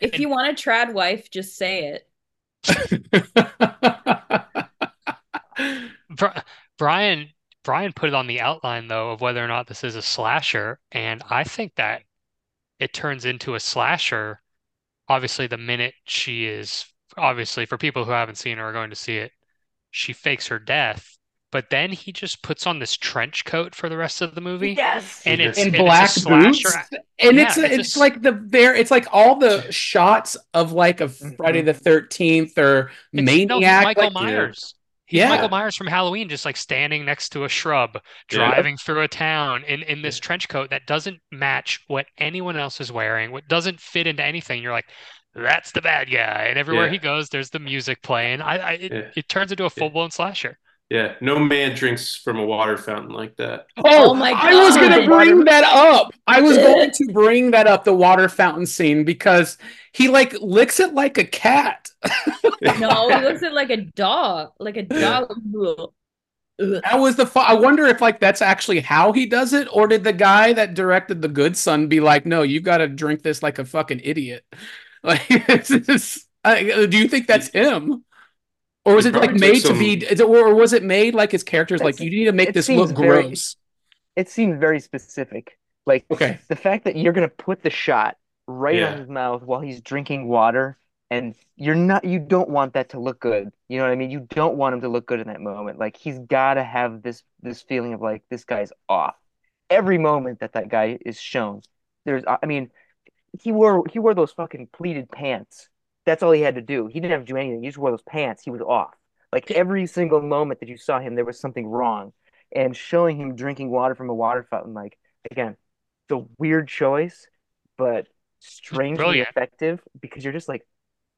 If you want a trad wife, just say it. Brian Brian put it on the outline though of whether or not this is a slasher, and I think that it turns into a slasher. Obviously, the minute she is obviously for people who haven't seen it or are going to see it, she fakes her death, but then he just puts on this trench coat for the rest of the movie, Yes. and it's in black it's a boots, slasher. and Yeah, it's it's a it's s- like the there. It's like all the shots of like a. Friday mm-hmm. the Thirteenth or It's, no, Maniac. Michael like- Myers. He's Yeah. Michael Myers from Halloween, just like standing next to a shrub, Yeah. driving through a town in, in this trench coat that doesn't match what anyone else is wearing, what doesn't fit into anything. You're like, that's the bad guy. And everywhere Yeah. he goes, there's the music playing. I, I it, Yeah. it turns into a full-blown slasher. Yeah. No man drinks from a water fountain like that. Oh, Oh my god. I was gonna bring that up. I was going to bring that up, the water fountain scene, because he like licks it like a cat. No, he looks at like a dog, like a dog. That was the. Fu- I wonder if like that's actually how he does it, or did the guy that directed The Good Son be like, "No, you got to drink this like a fucking idiot"? Like, it's just, I, do you think that's him, or was He it like made took to be, is it, or was it made like his character's like, you need to make this look very- gross? It seems very specific. Like Okay, the fact that you're gonna put the shot right Yeah. on his mouth while he's drinking water, and you're not, you don't want that to look good. You know what I mean? You don't want him to look good in that moment. Like he's got to have this this feeling of like this guy's off. Every moment that that guy is shown, there's, I mean, he wore he wore those fucking pleated pants. That's all he had to do. He didn't have to do anything. He just wore those pants. He was off. Like every single moment that you saw him, there was something wrong. And showing him drinking water from a water fountain, like again, it's a weird choice, but strangely brilliant. effective because you're just like,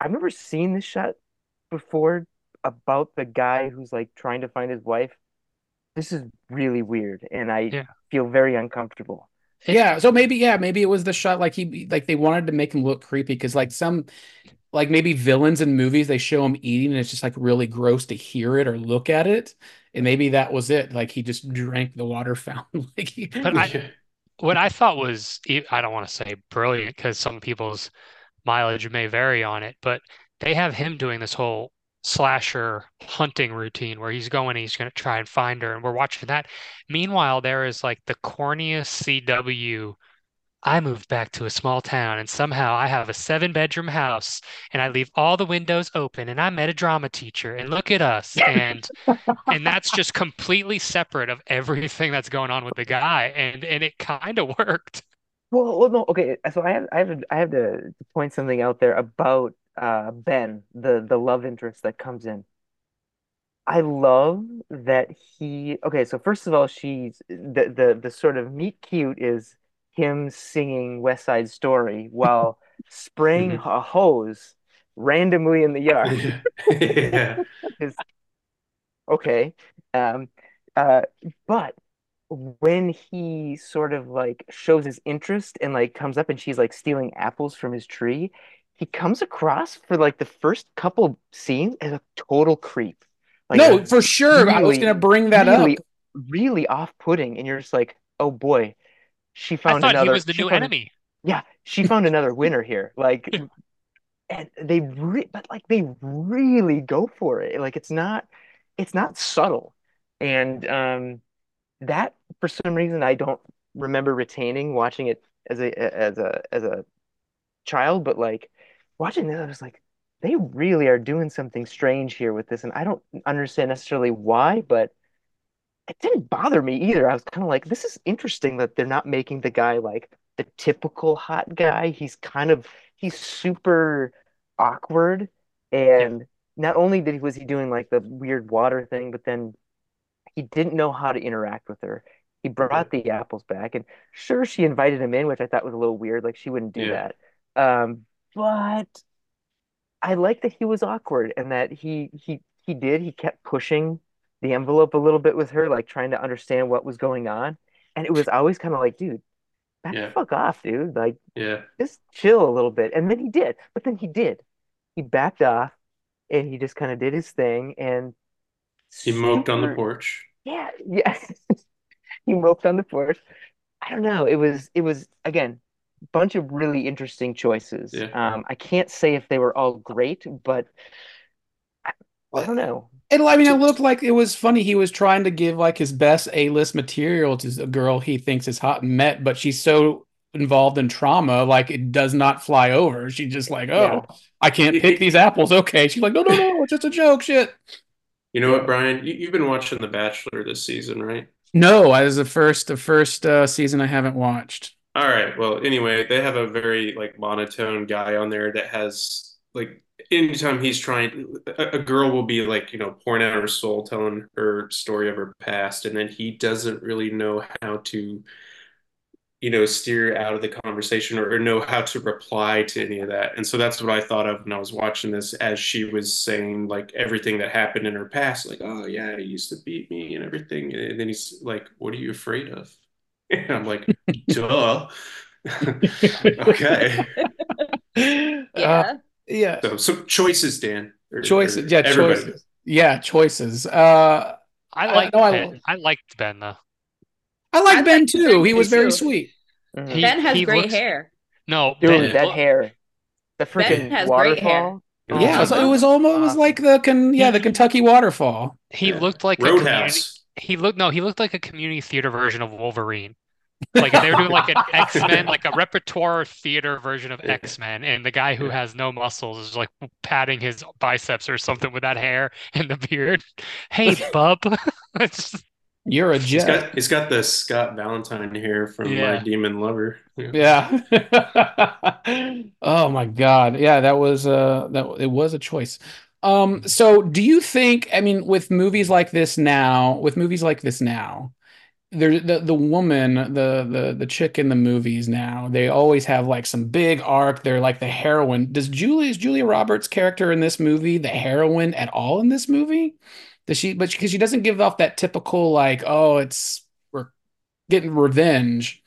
I've never seen this shot before about the guy who's like trying to find his wife. This is really weird, and I Yeah. feel very uncomfortable. yeah. So maybe, yeah, maybe it was the shot. Like he, like they wanted to make him look creepy because like some, like maybe villains in movies they show him eating and it's just like really gross to hear it or look at it, and maybe that was it. Like he just drank the water fountain. like he, But I, what I thought was, i don't want to say brilliant because some people's mileage may vary on it, but they have him doing this whole slasher hunting routine where he's going, he's going to try and find her, and we're watching that. Meanwhile, there is like the corniest CW. I moved back to a small town and somehow I have a seven bedroom house and I leave all the windows open and I met a drama teacher and look at us and and that's just completely separate of everything that's going on with the guy and and it kind of worked Well, well, no, okay. So I have, I have, to, I have to point something out there about uh, Ben, the the love interest that comes in. I love that he. Okay, so first of all, she's the the the sort of meet cute is him singing West Side Story while spraying Mhm. a hose randomly in the yard. Yeah. is okay. Um, uh, but when he sort of like shows his interest and like comes up and she's like stealing apples from his tree, he comes across for like the first couple scenes as a total creep. Like no, for sure. I was going to bring that really, up. really off-putting, and you're just like, oh boy, she found I thought he another. was the new found- enemy. yeah, she found another winner here. Like, and they re but like they really go for it. Like it's not it's not subtle. And um that for some reason I don't remember retaining watching it as a as a as a child, but like watching this, I was like, they really are doing something strange here with this, and I don't understand necessarily why, but it didn't bother me either. I was kind of like, this is interesting that they're not making the guy like the typical hot guy. He's kind of he's super awkward, and not only did he was he doing like the weird water thing, but then he didn't know how to interact with her. He brought the apples back, and sure, she invited him in, which I thought was a little weird. Like she wouldn't do Yeah. that. Um, but I like that he was awkward and that he he he did. He kept pushing the envelope a little bit with her, like trying to understand what was going on. And it was always kind of like, dude, back the Yeah. fuck off, dude. Like Yeah. just chill a little bit. And then he did. But then he did. He backed off and he just kind of did his thing and He moped on the porch. yeah, yeah. He moped on the porch. I don't know. It was it was again a bunch of really interesting choices. Yeah. Um, I can't say if they were all great, but I, I don't know. And I mean, it looked like it was funny. He was trying to give like his best A-list material to a girl he thinks is hot and met, but she's so involved in trauma, like it does not fly over. She's just like, oh, I can't pick these apples. Okay. She's like, no, no, no, it's just a joke. Shit. You know what, Brian? You, you've been watching The Bachelor this season, right? No, that is the first the first uh, season I haven't watched. All right. Well, anyway, they have a very like monotone guy on there that has like anytime he's trying a, a girl will be like, you know, pouring out her soul, telling her story of her past, and then he doesn't really know how to, you know, steer out of the conversation or, or know how to reply to any of that. And so that's what I thought of when I was watching this as she was saying like everything that happened in her past, like, oh yeah, he used to beat me and everything. And then he's like, What are you afraid of? And I'm like, duh. okay. Uh, Yeah. yeah. So choices, Dan. Or- Choices. or Yeah, everybody. choices. Yeah, choices. Uh, I I- liked no, I- Ben. I liked Ben though. I like I Ben liked too. Ben He was too. very sweet. Mhm. He- Ben has he great looks- hair. No, Dude, Ben, that hair, the freaking has great hair. waterfall. Oh, yeah, so it was almost it was like the can yeah the Kentucky waterfall. he Yeah. looked like a. Roadhouse. He looked no, he looked like a community theater version of Wolverine. Like if they were doing like an X-Men, like a repertoire theater version of X-Men, and the guy who has no muscles is like patting his biceps or something with that hair and the beard. Hey, bub. You're a He's jet. got he's got the Scott Valentine hair from Yeah. My Demon Lover. Yeah. Yeah. Oh my God. Yeah, that was uh that it was a choice. Um so do you think I mean with movies like this now, with movies like this now, there the the woman, the the the chick in the movies now, they always have like some big arc. They're like the heroine. Does Julie is Julia Roberts' character in this movie the heroine at all in this movie? Does she but because she doesn't give off that typical like, oh, it's we're getting revenge.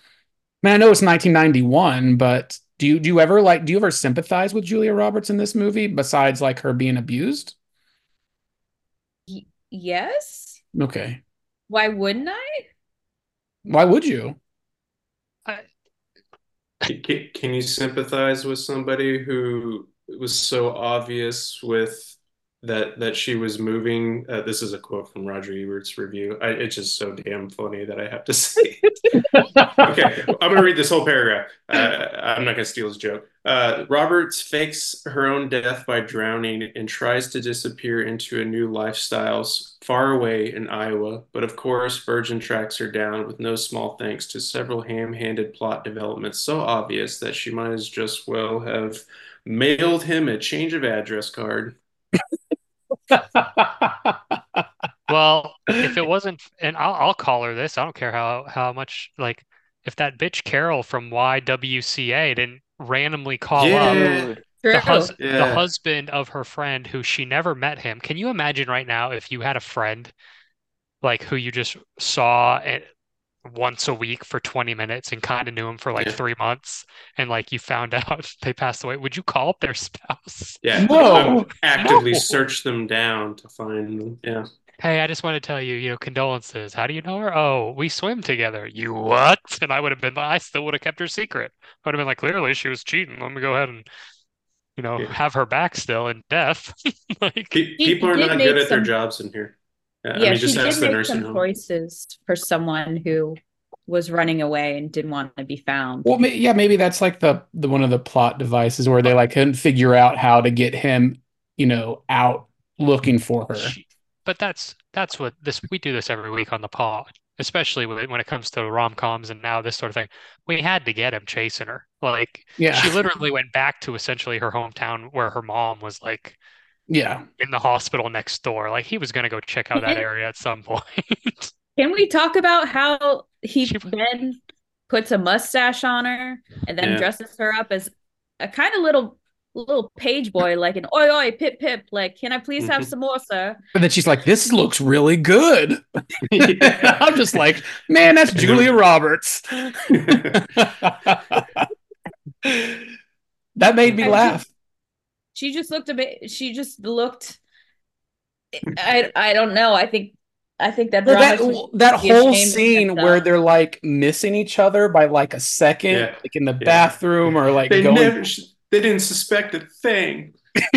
I mean, I know it's 1991, but do you do you ever like do you ever sympathize with Julia Roberts in this movie besides like her being abused? Y- yes. Okay. Why wouldn't I? Why would you? Can, can you sympathize with somebody who was so obvious with that that she was moving? Uh, this is a quote from Roger Ebert's review. I, it's just so damn funny that I have to say it. Okay, I'm gonna read this whole paragraph. Uh, I'm not gonna steal his joke. Uh, Roberts fakes her own death by drowning and tries to disappear into a new lifestyle far away in Iowa. But of course, Bergin tracks her down with no small thanks to several ham-handed plot developments so obvious that she might as just well have mailed him a change of address card. Well, if it wasn't, and I'll I'll call her this. I don't care how how much like if that bitch Carol from YWCA didn't randomly call up Yeah. Dude, True. the hus the husband of her friend who she never met him. Can you imagine right now if you had a friend like who you just saw at, once a week for 20 minutes and kind of knew him for like Yeah. three months and like you found out they passed away? Would you call up their spouse? Yeah. No. I actively No. search them down to find them. Yeah. Hey, I just want to tell you, you know, condolences. How do you know her? Oh, we swim together. You what? And I would have been, I still would have kept her secret. I would have been like, clearly she was cheating. Let me go ahead and, you know, Yeah. have her back still in death. Like, people are not good at their jobs in here. Yeah, I yeah, mean, she just did ask the make some home. choices for someone who was running away and didn't want to be found. Well, may, yeah, maybe that's like the the one of the plot devices where they like couldn't figure out how to get him, you know, out looking for her. but that's that's what this we do this every week on the pod, especially when when it comes to rom-coms and now this sort of thing. We had to get him chasing her. Like Yeah, she literally went back to essentially her hometown where her mom was like yeah. in the hospital next door. Like he was gonna go check out that area at some point. Can we talk about how he She- then puts a mustache on her and then Yeah. dresses her up as a kind of little little page boy, like an oi oi pip pip, like, can I please have Mhm. some more, sir? and then she's like, "This looks really good." Yeah. I'm just like, "Man, that's Julia Roberts." that made me I laugh. She just looked a bit she just looked I I don't know. I think I think that Well, that should that whole scene where they're like missing each other by like a second, Yeah. like in the Yeah. bathroom or like they going. never. They didn't suspect a thing.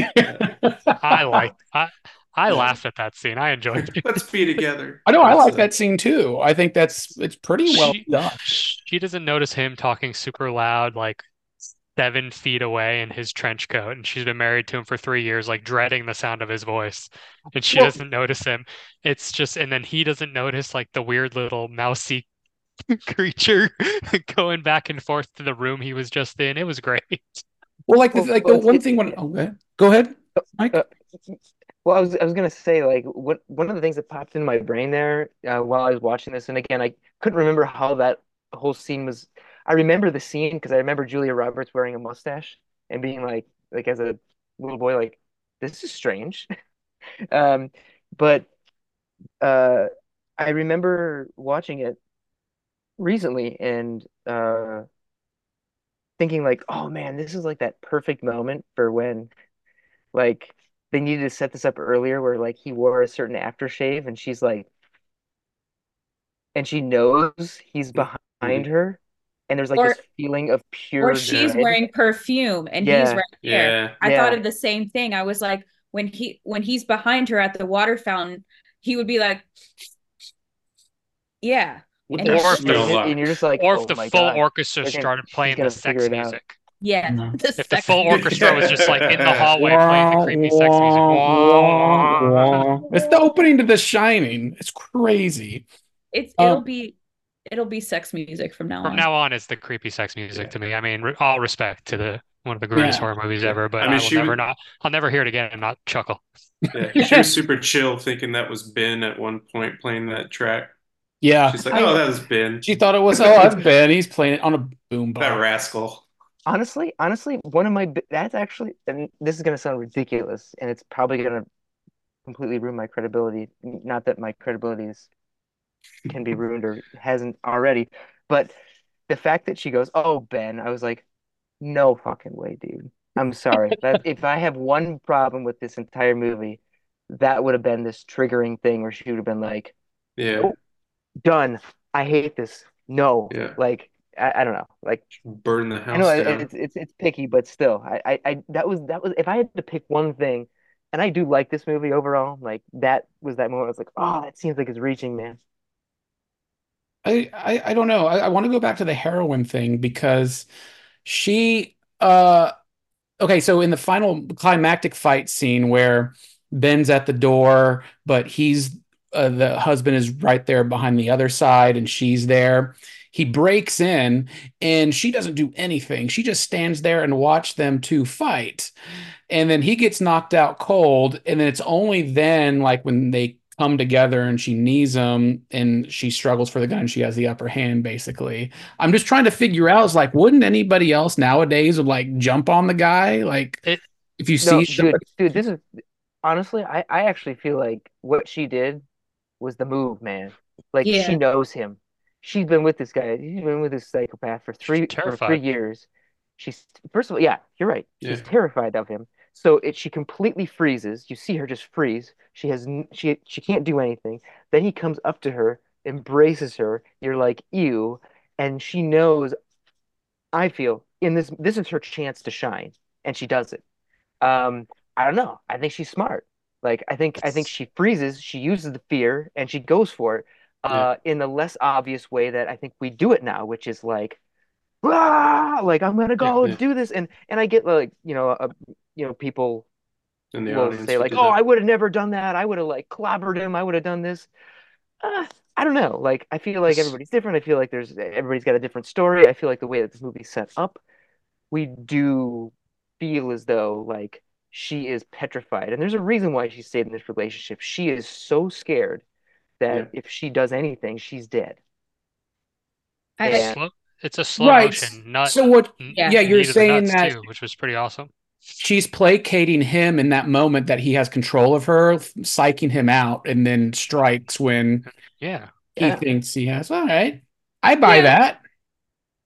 I like I I laughed at that scene. I enjoyed it. Let's be together. I know I like that scene too. I think that's it's pretty well She- done. She doesn't notice him talking super loud, like seven feet away in his trench coat, and she's been married to him for three years, like dreading the sound of his voice. And she Well- doesn't notice him. It's just, and then he doesn't notice like the weird little mousy creature going back and forth to the room he was just in. It was great. Well, like the, like the one thing when oh, go ahead. Go ahead, Mike. Uh, Well, I was I was gonna say like what one of the things that popped in my brain there uh, while I was watching this, and again I couldn't remember how that whole scene was. I remember the scene because I remember Julia Roberts wearing a mustache and being like like as a little boy like this is strange. um, but uh, I remember watching it recently and uh, thinking like, oh man, this is like that perfect moment for when like they needed to set this up earlier where like he wore a certain aftershave and she's like and she knows he's behind her and there's like Or- this feeling of pure or she's dread. wearing perfume and he's Yeah. right there. Yeah. I Yeah. thought of the same thing. I was like, when he when he's behind her at the water fountain, he would be like, "Yeah, And or if the- and- you're just like Or oh the my full God. orchestra They're gonna- started playing the sex music. yeah." No. The If the full orchestra was just like in the hallway playing the creepy sex music. Wah, wah. It's the opening to The Shining. It's crazy. It's Um, it'll be it'll be sex music from now From on. From now on, it's the creepy sex music to me. I mean, re- all respect to the one of the greatest Yeah. horror movies ever, but I I, mean, will never was- not. I'll never hear it again and not chuckle. Yeah, she was super chill, thinking that was Ben at one point playing that track. Yeah. She's like, I- "Oh, that was Ben, She thought it was, oh, that's Ben. He's playing it on a boom that rascal." Honestly, honestly, one of my that's actually and this is gonna sound ridiculous and it's probably gonna completely ruin my credibility. Not that my credibility is can be ruined or hasn't already, but the fact that she goes, "Oh, Ben," I was like, "No fucking way, dude." I'm sorry. That if I have one problem with this entire movie, that would have been this triggering thing where she would have been like, Yeah, Oh. "Done. I hate this. No." Yeah. Like I, I don't know. Like burn the I know house it- it's it's it's picky, but still, I, I I that was that was if I had to pick one thing, and I do like this movie overall, like that was that moment. I was like, oh, that seems like it's reaching, man. I, I don't know. I, I want to go back to the heroine thing because she uh okay, so in the final climactic fight scene where Ben's at the door, but he's uh, the husband is right there behind the other side and she's there. he breaks in and she doesn't do anything. She just stands there and watch them two fight. And then he gets knocked out cold. And then it's only then, like when they come together and she knees him and she struggles for the gun. She has the upper hand, basically. I'm just trying to figure out, is like, wouldn't anybody else nowadays would like jump on the guy? Like, It- if you No, see dude, dude, this is honestly, I, I actually feel like what she did was the move, man. Like Yeah. she knows him. She's been with this guy. She's been with this psychopath for three for three years. She's first of all, yeah, you're right. She's Yeah. terrified of him. So it she completely freezes. You see her just freeze. She has she she can't do anything. Then he comes up to her, embraces her. You're like, ew, and she knows. I feel in this this is her chance to shine, and she does it. Um, I don't know. I think she's smart. Like I think I think she freezes, she uses the fear, and she goes for it. Uh, in the less obvious way that I think we do it now, which is like, ah, like I'm gonna go Yeah. do this, and and I get like you know uh, you know people in the will audience say like, oh, that. I would have never done that. I would have like clobbered him. I would have done this. Uh, I don't know. Like I feel like everybody's different. I feel like there's everybody's got a different story. I feel like the way that this movie's set up, we do feel as though like she is petrified, and there's a reason why she stayed in this relationship. She is so scared that Yeah. if she does anything, she's dead. I, Yeah. Slow, it's a slow Right. motion, not so what Yeah. yeah, you're knee to the saying that too, which was pretty awesome. She's placating him in that moment that he has control of her, psyching him out, and then strikes when Yeah. he Yeah. thinks he has. All right, I buy Yeah. that.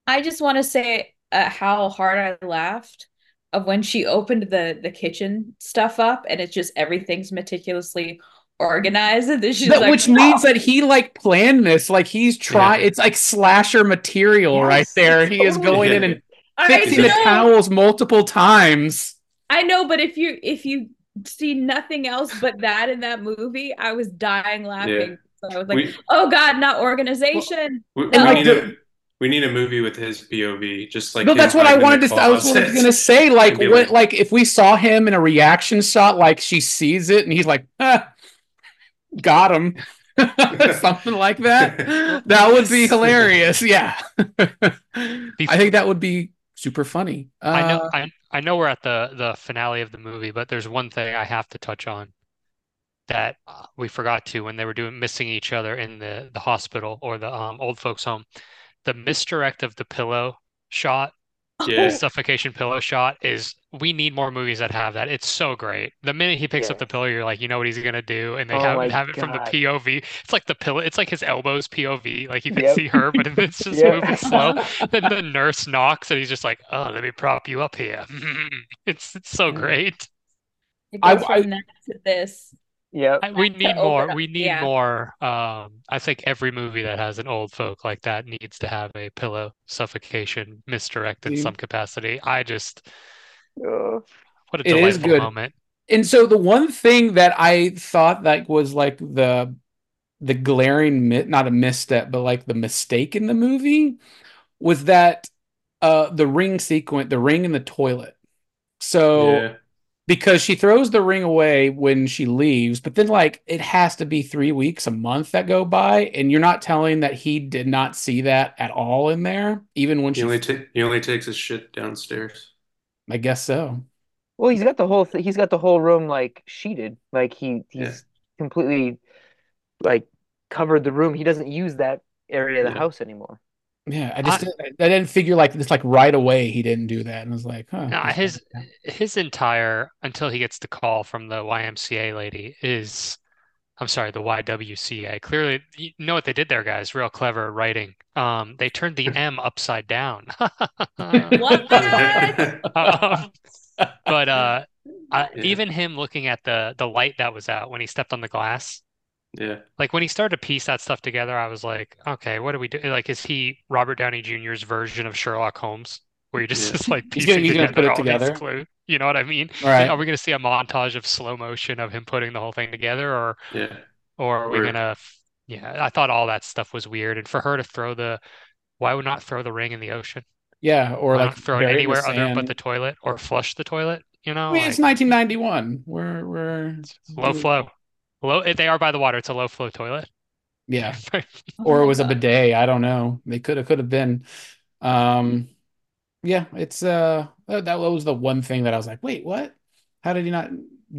I just want to say uh, how hard I laughed of when she opened the the kitchen stuff up and it's just everything's meticulously organized and then she's That- like which means that he like planned this, like he's trying. Yeah. It's like slasher material right Yes, there. He is going in and I fixing the know, towels multiple times. I know, but if you if you see nothing else but that in that movie, I was dying laughing. So I was like, we, oh God, not organization. we, we like need a we need a movie with his POV, just like no, that's what I wanted to. I was, I was gonna say. Like, what, like- like if we saw him in a reaction shot, like she sees it and he's like, ah, got him, something like that. That would be hilarious. Yeah, I think that would be super funny. Uh, I know I I know we're at the the finale of the movie, but there's one thing I have to touch on that uh, we forgot to when they were doing missing each other in the the hospital or the um, old folks home. The misdirect of the pillow shot, Yeah. suffocation pillow shot is we need more movies that have that. It's so great. The minute he picks up the pillow, you're like, you know what he's gonna do, and they Oh have have it from the POV. It's like the pillow. It's like his elbows POV. Like you can Yep. see her, but it's just Yep. moving slow. Then the nurse knocks, and he's just like, "Oh, let me prop you up here." It's it's so great. It I- goes I- from that to this. Yep. I, we need more. We need yeah. more. Um, I think every movie that has an old folk like that needs to have a pillow suffocation misdirect in Dude. some capacity. I just Oh. what a It is delightful good. moment. and so the one thing that I thought like was like the the glaring mi- not a misstep, but like the mistake in the movie was that uh the ring sequence, the ring in the toilet. So Yeah. Because she throws the ring away when she leaves, but then like it has to be three weeks, a month that go by, and you're not telling that he did not see that at all in there, even when He she. only ta- he only takes his shit downstairs. I guess so. Well, he's got the whole th he's got the whole room like sheeted. Like he he's Yeah. completely like covered the room. He doesn't use that area of the Yeah. house anymore. Yeah, I just didn't, I didn't figure like this like right away he didn't do that, and I was like, huh. Nah, his his entire until he gets the call from the YMCA lady is I'm sorry, the YWCA. Clearly, you know what they did there, guys. Real clever writing. Um, they turned the M upside down. What? Um, but uh, I, Yeah. even him looking at the the light that was out when he stepped on the glass, Yeah. like when he started to piece that stuff together, I was like, okay, what do we do? Like, is he Robert Downey Jr.'s version of Sherlock Holmes, where he just Yeah. is like He's gonna- he's gonna together put it all these together. clues? You know what I mean? All right. Are we going to see a montage of slow motion of him putting the whole thing together, or Yeah. or are we gonna? Yeah, I thought all that stuff was weird, and for her to throw the, why would not throw the ring in the ocean? Yeah, or Why like throw it bury in the anywhere other but the toilet, or flush the toilet? You know, I mean, it's 1991. We're we're low flow, low. They are by the water. It's a low flow toilet. Yeah. Or it my was a God. bidet. I don't know. They could have could have been. Um, yeah, it's uh that that was the one thing that I was like, wait, what? How did he not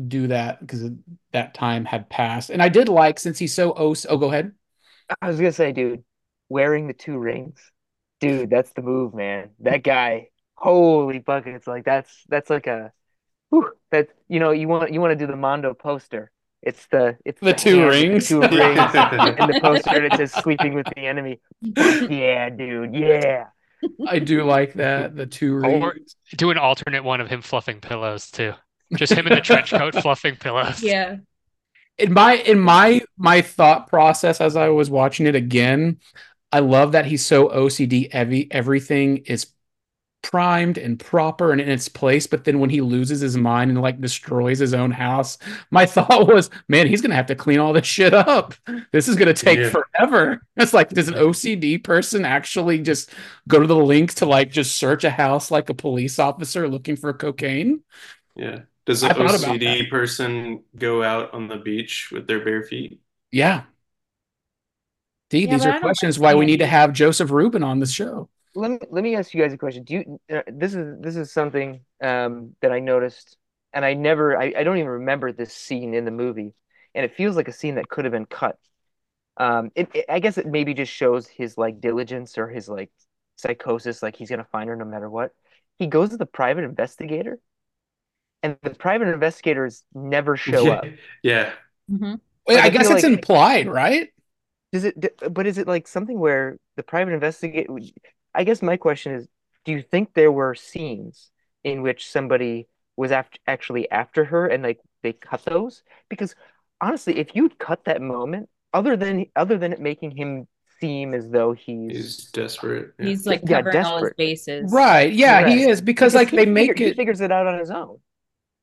do that? Because that time had passed. And I did like since he's so oh, oh go ahead. I was gonna say, dude, wearing the two rings, dude, that's the move, man. That guy, holy buckets, like that's that's like a, whew, that you know you want you want to do the Mondo poster. It's the it's The two hand with the rings. two rings, and the poster and it says sleeping with the enemy. Yeah, dude, yeah. I do like that. The two Or rings. do an alternate one of him fluffing pillows too. Just him in the trench coat fluffing pillows. Yeah. in my in my my thought process as I was watching it again, I love that he's so OCD. Every everything is primed and proper and in its place. But then when he loses his mind and like destroys his own house, my thought was, man, he's gonna have to clean all this shit up. This is gonna take Yeah. forever. It's like, does an OCD person actually just go to the links to like just search a house like a police officer looking for cocaine? Yeah. Does I the thought about OCD person go out on the beach with their bare feet? Yeah. See, Yeah, these are questions why we need to have Joseph Ruben on the show. Let me let me ask you guys a question. Do you uh, this is this is something um that I noticed, and I never I, I don't even remember this scene in the movie, and it feels like a scene that could have been cut. Um, it, it I guess it maybe just shows his like diligence or his like psychosis, like he's gonna find her no matter what. He goes to the private investigator, and the private investigators never show up. Yeah. hmm Wait, I I guess it's like- implied, right? Does it, but is it like something where the private investigator? I guess my question is, do you think there were scenes in which somebody was aft actually after her and like they cut those? Because honestly, if you'd cut that moment, other than other than it making him seem as though he's He's desperate. Yeah. He's like Yeah, covering all his desperate. bases. Right. Yeah, he is because like he they figure- make he it. figures it out on his own.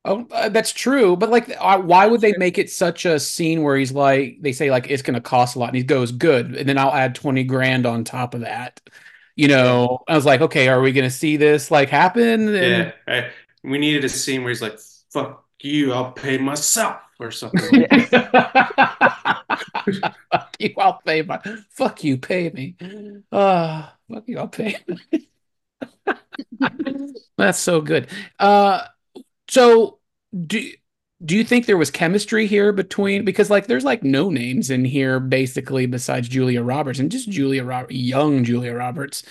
Oh, uh, that's true. But like, uh, why would they make it such a scene where he's like, they say like it's going to cost a lot, and he goes, "Good," and then I'll add twenty grand on top of that. You know, I was like, okay, are we going to see this like happen? Yeah. I, we needed a scene where he's like, fuck you, I'll pay myself or something. fuck you, I'll pay my. Fuck you, pay me. Uh, fuck you, I'll pay. That's so good. Uh, so do do you think there was chemistry here between because like there's like no names in here basically besides Julia Roberts and just Julia Roberts, young Julia Roberts.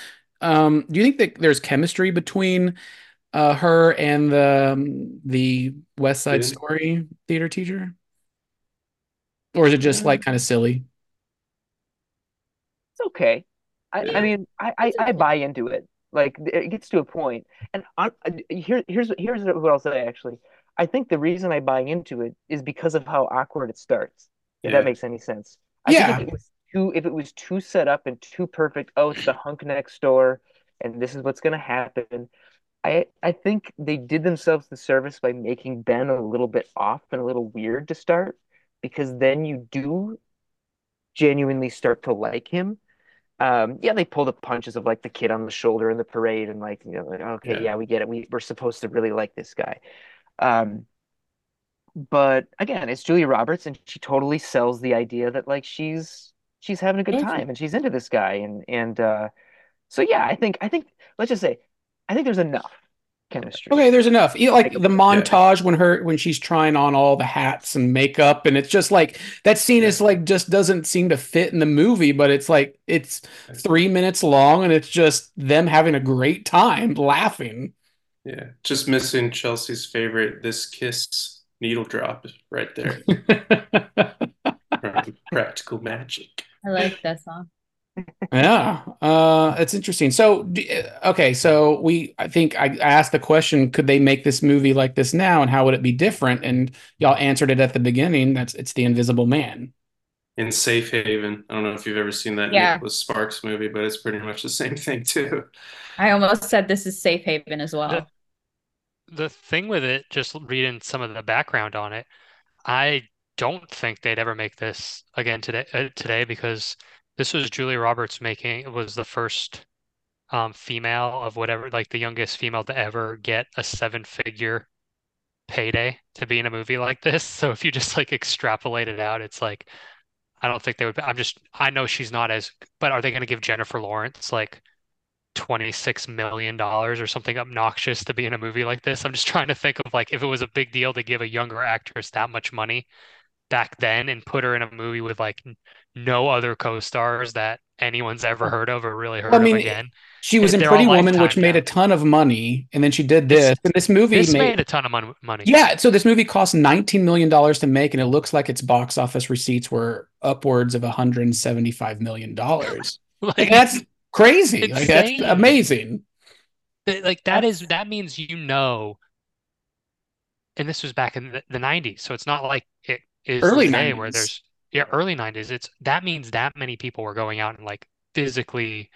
Um, do you think that there's chemistry between uh her and the um, the West Side Yeah. Story theater teacher? Or is it just like kind of silly? It's okay. I, Yeah. I mean, I, I, I buy into it. Like it gets to a point, and I, here here's here's what I'll say. Actually, I think the reason I buy into it is because of how awkward it starts. If Yeah. that makes any sense. I Yeah. think if it was too if it was too set up and too perfect. Oh, it's the hunk next door, and this is what's gonna happen. I I think they did themselves the service by making Ben a little bit off and a little weird to start, because then you do genuinely start to like him. Um, yeah, they pull the punches of like the kid on the shoulder in the parade and like, you know, like, okay, Yeah. yeah, we get it. We we're supposed to really like this guy. Um, but again, it's Julia Roberts and she totally sells the idea that like she's she's having a good time and she's into this guy and and uh so yeah, I think I think let's just say I think there's enough chemistry. Okay, there's enough. You know, Like, the montage when her when she's trying on all the hats and makeup, and it's just like that scene is like just doesn't seem to fit in the movie, but it's like it's three minutes long and it's just them having a great time laughing. Yeah. Just missing Chelsea's favorite, this kiss needle drop right there Practical Magic. I like that song. Yeah, uh, it's interesting. So, okay, so we, I think I, I asked the question, could they make this movie like this now, and how would it be different? And y'all answered it at the beginning. That's it's the Invisible Man. In Safe Haven. I don't know if you've ever seen that Yeah. Nicholas Sparks movie, but it's pretty much the same thing too. I almost said this is safe haven as well. The thing with it, just reading some of the background on it, I don't think they'd ever make this again today uh, today because this was Julia Roberts making it was the first um female of whatever like the youngest female to ever get a seven figure payday to be in a movie like this. So if you just like extrapolate it out, it's like I don't think they would. I'm just I know she's not as. But are they going to give Jennifer Lawrence like twenty six million dollars or something obnoxious to be in a movie like this? I'm just trying to think of like if it was a big deal to give a younger actress that much money back then and put her in a movie with like no other co-stars that anyone's ever heard of or really heard Well, I mean, of again. She was in Pretty Woman, which Lifetime made now. a ton of money, and then she did This- this. And this movie This made, made a ton of mon- money. yeah. So this movie cost nineteen million dollars to make, and it looks like its box office receipts were upwards of one hundred and seventy-five million dollars. Like, Like that's crazy. Like that's amazing. like that is that means you know. And this was back in the, the 90s, so it's not like it is Early today where 90s. there's yeah early 90s. It's that means that many people were going out and like physically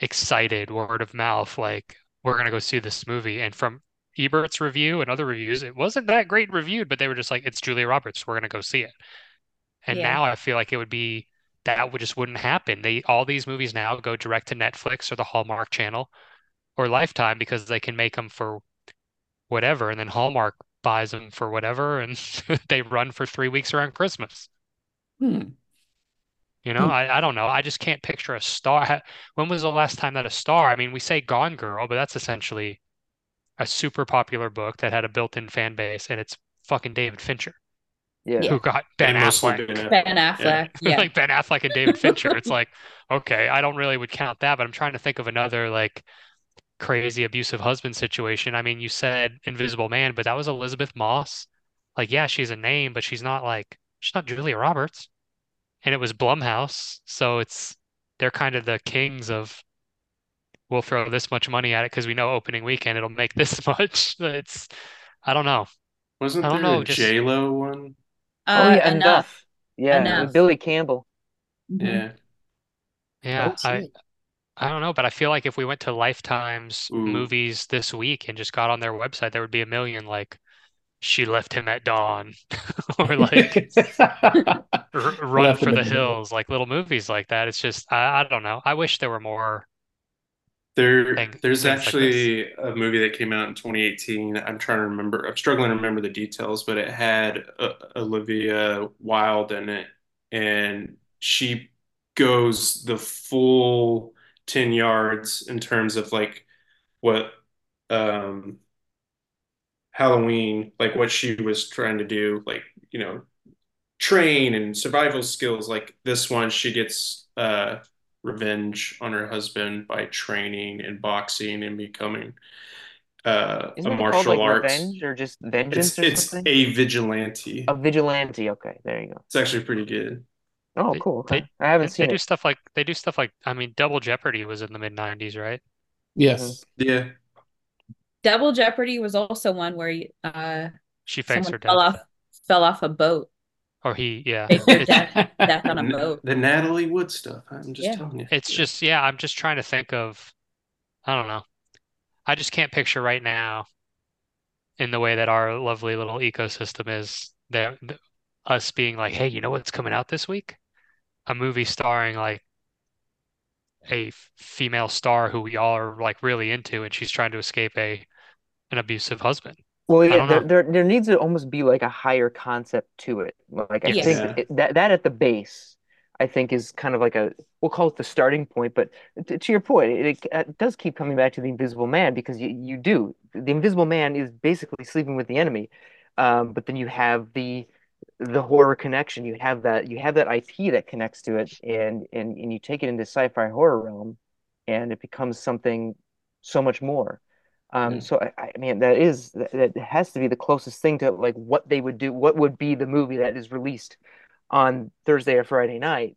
excited, word of mouth, like we're gonna go see this movie. And from Ebert's review and other reviews, it wasn't that great reviewed, but they were just like, it's Julia Roberts, we're gonna go see it. And Yeah. now I feel like it would be that would just wouldn't happen. They all these movies now go direct to Netflix or the Hallmark Channel or Lifetime because they can make them for whatever, and then Hallmark buys them for whatever, and they run for three weeks around Christmas. Hmm. You know, Hmm. I, I don't know. I just can't picture a star. When was the last time that a star? I mean, we say Gone Girl, but that's essentially a super popular book that had a built-in fan base, and it's fucking David Fincher Yeah. Yeah. who got Ben And Affleck. Ben Affleck. Ben Affleck. Yeah. like Ben Affleck and David Fincher. It's like, okay, I don't really would count that, but I'm trying to think of another like crazy abusive husband situation. I mean, you said Invisible Man, but that was Elisabeth Moss. Like, yeah, she's a name, but she's not like she's not Julia Roberts. And it was Blumhouse, so it's they're kind of the kings of we'll throw this much money at it because we know opening weekend it'll make this much. It's I don't know. Wasn't I don't there know, a just- J-Lo one? Oh Uh, yeah, enough. enough. Yeah, Enough. Billy Campbell. Mhm. Yeah. Yeah, Let's I it. I don't know, but I feel like if we went to Lifetime's Ooh. movies this week and just got on their website, there would be a million like she left him at dawn or like R Run Left for the. Hills, like little movies like that. It's just I, I don't know. I wish there were more. There, Thing- there's things like actually a movie that came out in 2018. I'm trying to remember. I'm struggling to remember the details, but it had uh, Olivia Wilde in it, and she goes the full 10 yards in terms of like what um Halloween, like what she was trying to do, like, you know, train and survival skills. Like this one, she gets uh revenge on her husband by training and boxing and becoming uh, a it called martial like arts. Revenge or just Vengeance It's or it's a vigilante. A vigilante. Okay, there you go. It's actually pretty good. Oh, They- cool. they- I haven't They seen do it. stuff like they do stuff like I mean, Double Jeopardy was in the mid '90s, right? Yes. Yeah. Double Jeopardy was also one where uh She fakes someone her fell off fell off a boat. Or he, yeah. Faked their It's- death, death on a N- boat. The Natalie Wood stuff. I'm just Yeah. telling you. It's just, yeah, I'm just trying to think of, I don't know. I just can't picture right now in the way that our lovely little ecosystem is that us being like, hey, you know what's coming out this week? A movie starring like a female star who we all are like really into, and she's trying to escape a an abusive husband. Well, yeah, there, there there needs to almost be like a higher concept to it. Like I Yes. think Yeah. it, that that at the base, I think is kind of like a we'll call it the starting point. But to, to your point, it, it, it does keep coming back to the Invisible Man because you you do the Invisible Man is basically sleeping with the enemy, um, but then you have the the horror connection. You have that you have that IP that connects to it, and and and you take it into sci-fi horror realm, and it becomes something so much more. Um, Yeah. so I, I mean that is that, that has to be the closest thing to like what they would do, what would be the movie that is released on Thursday or Friday night,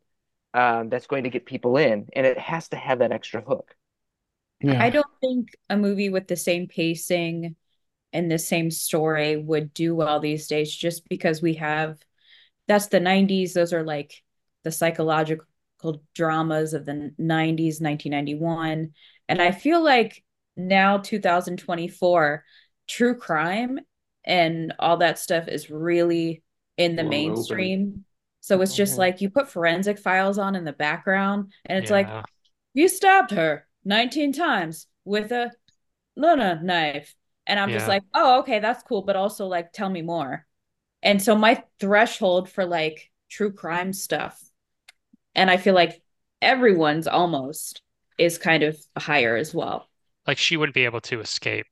um, that's going to get people in, and it has to have that extra hook. Yeah. I don't think a movie with the same pacing and the same story would do well these days just because we have that's the 90s those are like the psychological dramas of the 90s 1991 and I feel like now 2024 true crime and all that stuff is really in the All over. mainstream so it's just Mhm. like you put forensic files on in the background and it's like you stabbed her 19 times with a Luna knife. And I'm just like, oh, okay, that's cool. But also, like, tell me more. And so my threshold for like true crime stuff and I feel like everyone's almost is kind of higher as well. Like she wouldn't be able to escape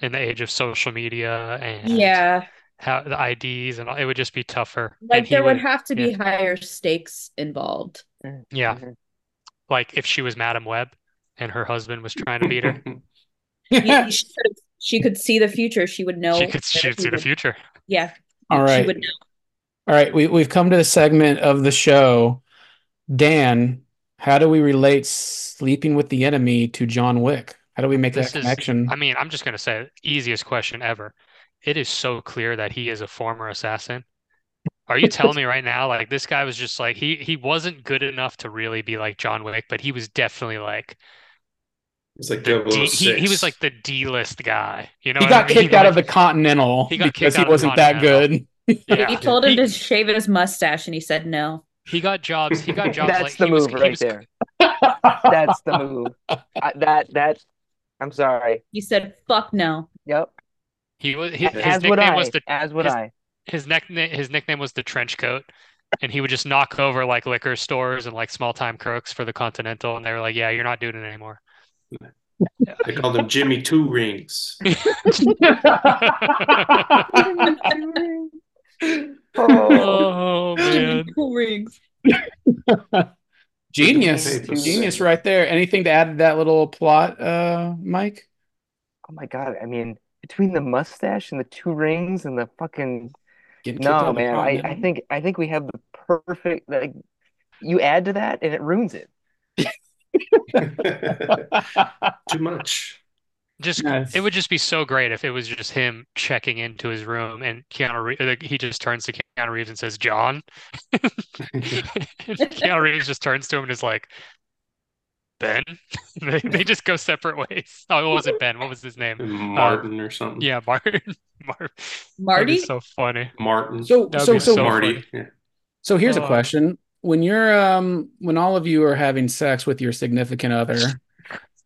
in the age of social media and Yeah, how the IDs and all, it would just be tougher. Like there would would, have to be yeah. higher stakes involved. yeah, Mhm. like if she was Madame Web and her husband was trying to beat her, You- you should- she could see the future. She would know. she could she where could he see the future. Yeah, All she right. would know. All right, we we've come to the segment of the show. Dan, how do we relate sleeping with the enemy to John Wick? How do we make This that is, connection? I mean, I'm just gonna say easiest question ever. It is so clear that he is a former assassin. Are you telling me right now, like this guy was just like he he wasn't good enough to really be like John Wick, but he was definitely like It's like the D, he he was like the D-list guy. You know he what I got mean? kicked out of the Continental He because he out of the wasn't that good. yeah. He told him He- to shave his mustache, and he said no. He got jobs. He got jobs That's like the he was move he right was there. That's the move. I, that that. I'm sorry. He said, "Fuck no." Yep. he was his, his As would nickname I. was the As would his- I. his nickname his nickname was the trench coat and he would just knock over like liquor stores and like small time crooks for the Continental and they were like yeah you're not doing it anymore I called him Jimmy Two Rings. Oh, oh man Cool rings. Genius. Papers. Genius right there. Anything to add to that little plot, uh, Mike? oh my God. I mean, between the mustache and the two rings and the fucking Getting kicked out no, man. I, I think I think we have the perfect like. You add to that and it ruins it. Too much. Just Nice. it would just be so great if it was just him checking into his room and Keanu Reeves, like, he just turns to Keanu Reeves and says John and Keanu Reeves just turns to him and is like Ben they, they just go separate ways oh what was it Ben what was his name Martin or something. yeah Martin Mar- that'd be Marty. so funny Martin. so That'd so so so Marty. Yeah. So here's a Uh, question. When you're um when all of you are having sex with your significant other,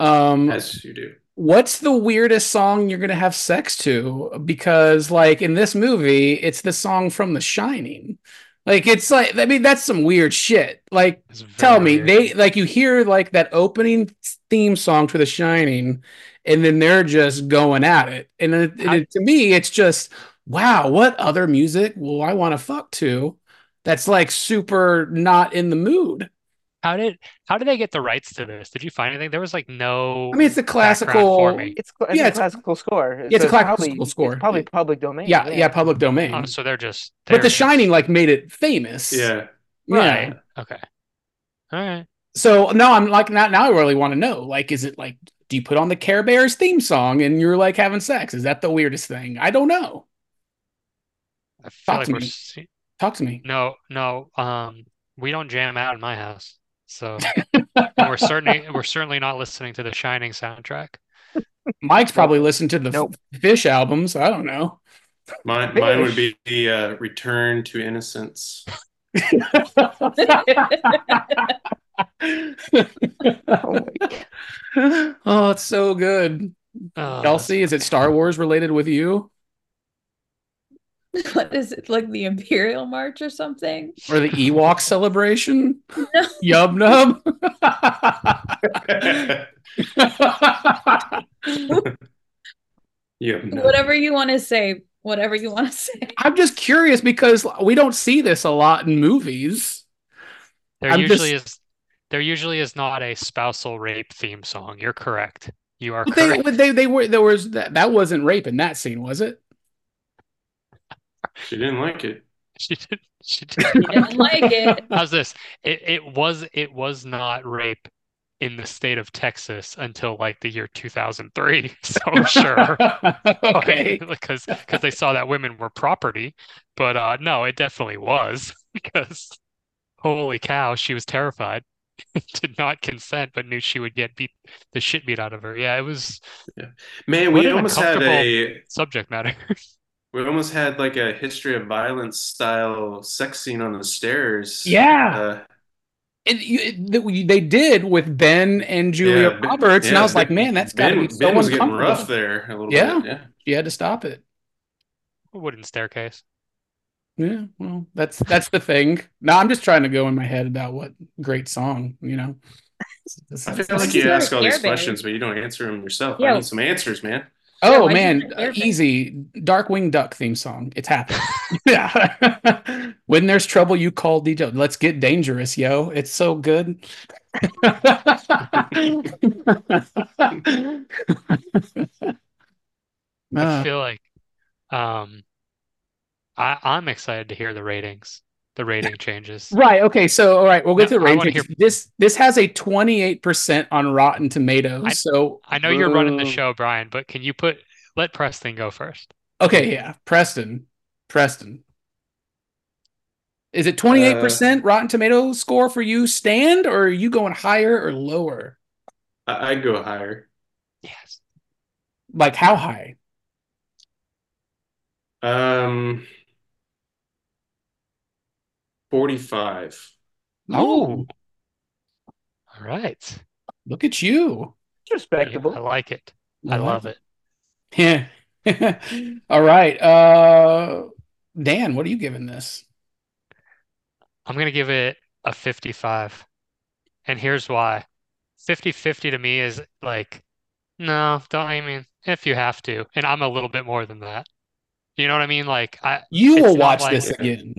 um As you do. What's the weirdest song you're gonna have sex to? Because like in this movie, it's the song from The Shining. Like it's like I mean that's some weird shit. Like tell me weird. they like you hear like that opening theme song to The Shining, and then they're just going at it. And it, and it- to me, it's just wow. What other music will I want to fuck to? That's like super not in the mood. How did how did they get the rights to this? Did you find anything? There was like no I mean, it's a classical. for me. It's, cl- it's Yeah, a it's- classical score. it's a so classical probably, score. It's probably public domain. Yeah, yeah, public domain. Oh, so they're just but they're The just- Shining like made it famous. Yeah. Yeah. right. Okay. All right. So now I'm like now now I really want to know. Like, is it like do you put on the Care Bears theme song and you're like having sex? Is that the weirdest thing? I don't know. I feel Talk like to we're me. se- Talk to me. no no um we don't jam out in my house. So we're certainly we're certainly not listening to the Shining soundtrack. Mike's probably listened to the Nope. Phish albums. I don't know. Mine, mine would be the uh, Return to Innocence. Oh my God. oh, it's so good. Uh, Kelsey, is it Star Wars related with you what is it like the Imperial March or something? or the Ewok celebration? No. Yub nub. Yeah. no. Whatever you want to say. Whatever you want to say. I'm just curious because we don't see this a lot in movies. there I'm usually just- is there usually is not a spousal rape theme song. You're correct. You are But they, correct. they, they were there was that, that wasn't rape in that scene, was it? She didn't like it. She did she did You didn't like it. How's this? It it was it was not rape in the state of Texas until like the year 2003. So sure. okay. because because they saw that women were property, but uh no, it definitely was because holy cow, she was terrified. Did not consent, but knew she would get beat the shit beat out of her. Yeah, it was Man, What we an almost had uncomfortable- a subject matter. We almost had like a history of violence style sex scene on the stairs. Yeah. Uh, And you, it- they did with Ben and Julia yeah, Ben- Roberts, and I yeah, was like, man, that's got to Ben, be so Ben was getting rough there a little Yeah. bit. Yeah. She had to stop it. Wooden staircase. Yeah, well, that's that's the thing. Now I'm just trying to go in my head about what great song, you know. I feel like you ask all these questions, but you don't answer them yourself. Yeah. I need some answers, man. Oh why'd man, say Care Bears? easy. Darkwing Duck theme song. It's happening. yeah. when there's trouble, you call DJ. Let's get dangerous, yo. It's so good. I Uh, feel like um I I'm excited to hear the ratings, the rating changes. right. Okay. So, all right. We'll get to the I wanna ratings. hear- This this has a 28% on Rotten Tomatoes. I- so, I know you're running the show, Brian, but can you put let Preston go first? okay. Yeah. Preston. Preston. Is it 28% Rotten Tomato score for you, stand, or are you going higher or lower? I, I'd go higher. Yes. Like how high? Um, 45. Oh. All right. Look at you. It's respectable. I like it. I love it. Yeah. All right. Uh Dan, what are you giving this? I'm gonna give it a 55. And here's why. 50-50 to me is like, no, don't I mean if you have to. And I'm a little bit more than that. You know what I mean? Like I You will watch like- this again.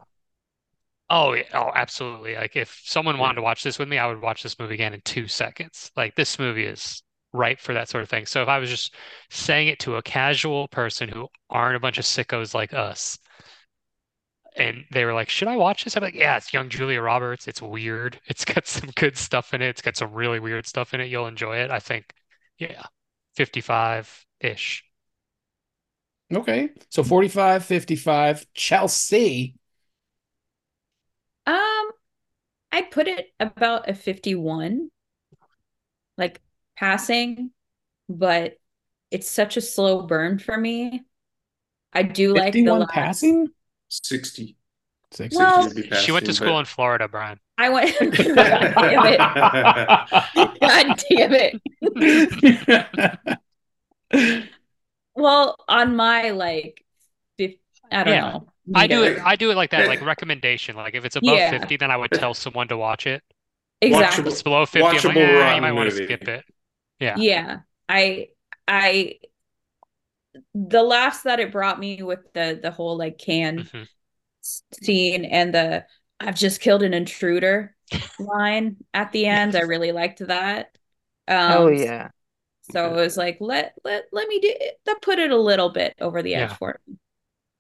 Oh, yeah. Oh, absolutely. Like if someone wanted to watch this with me, I would watch this movie again in two seconds. Like this movie is ripe for that sort of thing. So if I was just saying it to a casual person who aren't a bunch of sickos like us, and they were like, "Should I watch this?" I'm like, "Yeah, it's young Julia Roberts. It's weird. It's got some good stuff in it. It's got some really weird stuff in it. You'll enjoy it." I think, yeah, 55-ish. Okay. So 45, 55. Chelsea. Um, I put it about a 51, like passing, but it's such a slow burn for me. I do like the last. passing? 60. 60. Well, would be She went to school but- in Florida, Brian. I went. God damn it! God damn it! Well, on my like, fif- I don't Yeah. know. I do it. I do it like that, like recommendation. Like if it's above Yeah. 50, then I would tell someone to watch it. Exactly. If it's below 50, I'm like, eh, you rotten might want to skip it. Yeah. Yeah, I I the laughs that it brought me with the the whole like can Mhm. scene and the I've just killed an intruder line at the end. I really liked that. Um Hell yeah. So it was like let let let me do it. That put it a little bit over the edge Yeah. for me.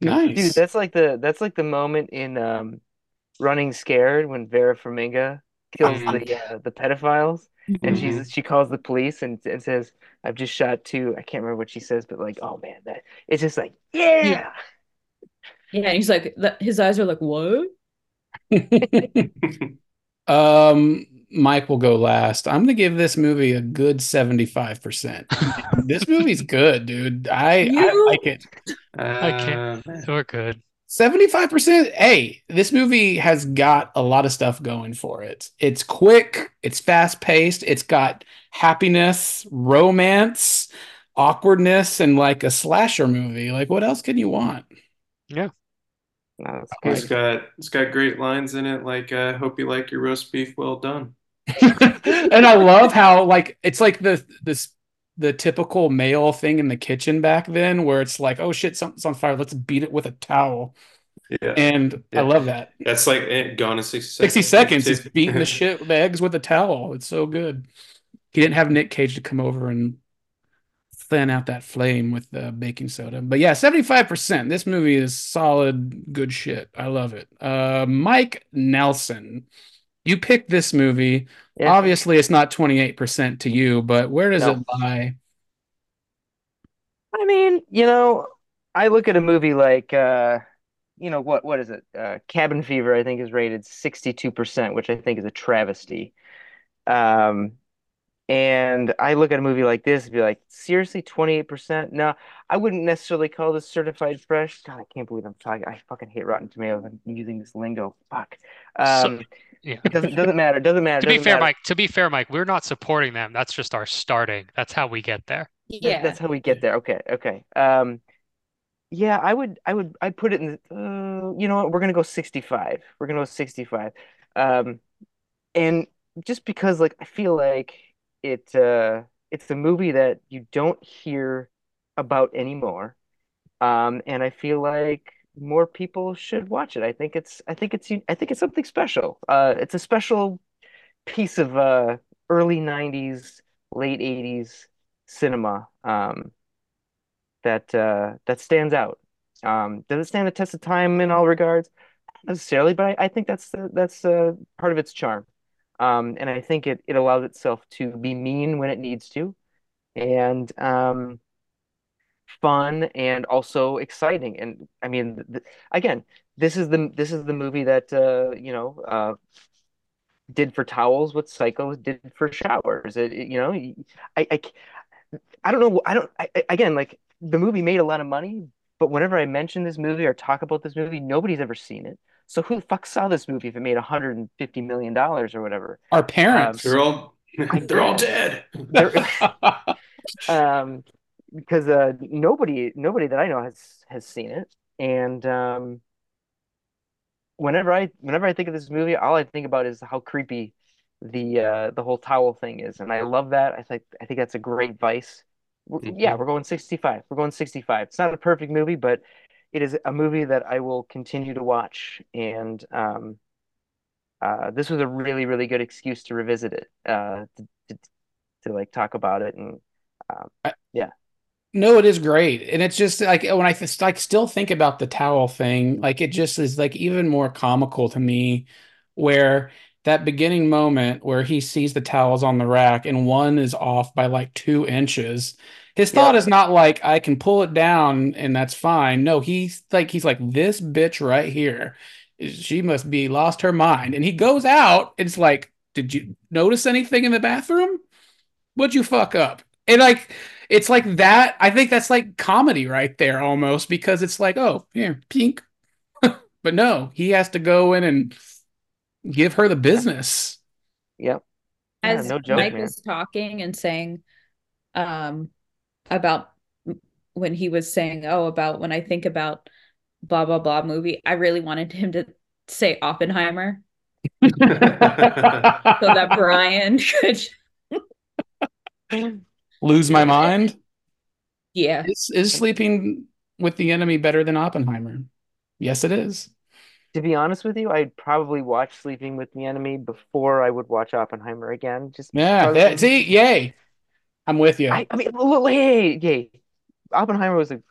Nice. Dude, that's like the that's like the moment in um Running Scared when Vera Farmiga kills Mhm. the uh, the pedophiles and Mm-hmm. she's she calls the police and, and says, I've just shot two. I can't remember what she says, but like, oh man, that it's just like, yeah. Yeah. Yeah, and he's like the, his eyes are like "Whoa." um, Mike will go last. I'm gonna give this movie a good 75%. this movie's good, dude. I, I like it. I can't- Uh, We're good. 75%. Hey, this movie has got a lot of stuff going for it. It's quick, it's fast paced, it's got happiness, romance, awkwardness, and like a slasher movie. Like, what else can you want? No, that's It's good. got it's got great lines in it, like uh, "Hope you like your roast beef well done." and I love how like it's like the this the typical male thing in the kitchen back then where it's like, oh shit, something's on fire. Let's beat it with a towel. Yeah, And I love that. that's like eh, gone in sixty seconds. 60 seconds is beating the shit the eggs with a towel. It's so good. He didn't have Nick Cage to come over and thin out that flame with the baking soda. But yeah, 75%. This movie is solid, good shit. I love it. Uh Mike Nelson. You picked this movie. Yeah. Obviously, it's not 28% to you, but where does No. it lie? I mean, you know, I look at a movie like uh you know what what is it? Uh Cabin Fever I think is rated 62%, which I think is a travesty. Um and I look at a movie like this and be like, seriously, 28%? No, I wouldn't necessarily call this certified fresh. God, I can't believe I'm talking. I fucking hate Rotten Tomatoes. I'm using this lingo. Fuck. Um, Yeah. it doesn't doesn't matter. Doesn't matter. To be doesn't fair, matter. Mike, to be fair, Mike, we're not supporting them. That's just our starting. That's how we get there. Yeah. that's how we get there. Okay, okay. Um, Yeah, I would, I would, I'd put it in. Uh, you know what? We're gonna go 65. We're gonna go 65. Um, and just because, like, I feel like it, uh, it's a movie that you don't hear about anymore. Um, and I feel like more people should watch it. I think it's, I think it's, I think it's something special. Uh, it's a special piece of uh early 90s, late 80s cinema. Um, that uh, that stands out. Um, does it stand the test of time in all regards? Not necessarily, but I, I think that's that's uh, part of its charm. Um, and I think it it allows itself to be mean when it needs to, and um, fun and also exciting. And I mean, th again, this is the this is the movie that uh, you know uh, did for towels what Psycho did for showers. It, it- you know, I, I I don't know. I don't. I, again, like the movie made a lot of money, but whenever I mention this movie or talk about this movie, nobody's ever seen it. So who the fuck saw this movie if it made 150 million dollars or whatever? Our parents. They're all they're all dead. um, because uh, nobody nobody that I know has has seen it, and um, whenever I whenever I think of this movie, all I think about is how creepy the uh, the whole towel thing is, and I love that. I think I think that's a great vice. Mhm. Yeah, we're going 65. We're going 65. It's not a perfect movie, but it is a movie that I will continue to watch, and um, uh, this was a really really good excuse to revisit it, uh, to, to, to like talk about it, and um, yeah. No, it is great. And it's just like when I th like still think about the towel thing, like it just is like even more comical to me where that beginning moment where he sees the towels on the rack and one is off by like two inches. His thought Yeah. is not like I can pull it down and that's fine. No, he's like he's like this bitch right here. She must be lost her mind. And he goes out. It's like, did you notice anything in the bathroom? What'd you fuck up? And like it's like that. I think that's like comedy right there almost because it's like, oh, yeah, pink. But no, he has to go in and give her the business. Yep. Yeah, As no joke, Mike man. was talking and saying um about when he was saying, oh, about when I think about blah blah blah movie, I really wanted him to say Oppenheimer so that Brian could Lose my mind. yeah. Is, is sleeping with the enemy better than Oppenheimer? Yes, it is. To be honest with you, I'd probably watch Sleeping with the Enemy before I would watch Oppenheimer again. Just Yeah. because that- see, yay. I'm with you. I, I mean, l- l- hey, hey, Oppenheimer was a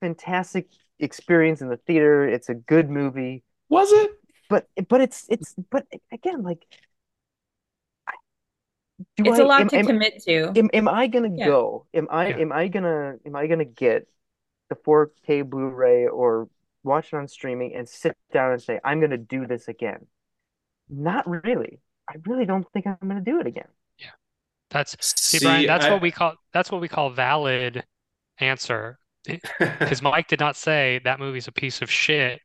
fantastic experience in the theater. It's a good movie, Was it? but but it's it's but again, like, I- do It's I a lot am, to am, commit to. am, am I gonna Yeah. go? Am I Yeah. am I gonna am I gonna get the 4K Blu-ray or watch it on streaming and sit down and say, I'm gonna do this again? Not really. I really don't think I'm gonna do it again. Yeah, that's see, See, Brian, that's I- what we call that's what we call valid answer. Because Mike did not say that movie's a piece of shit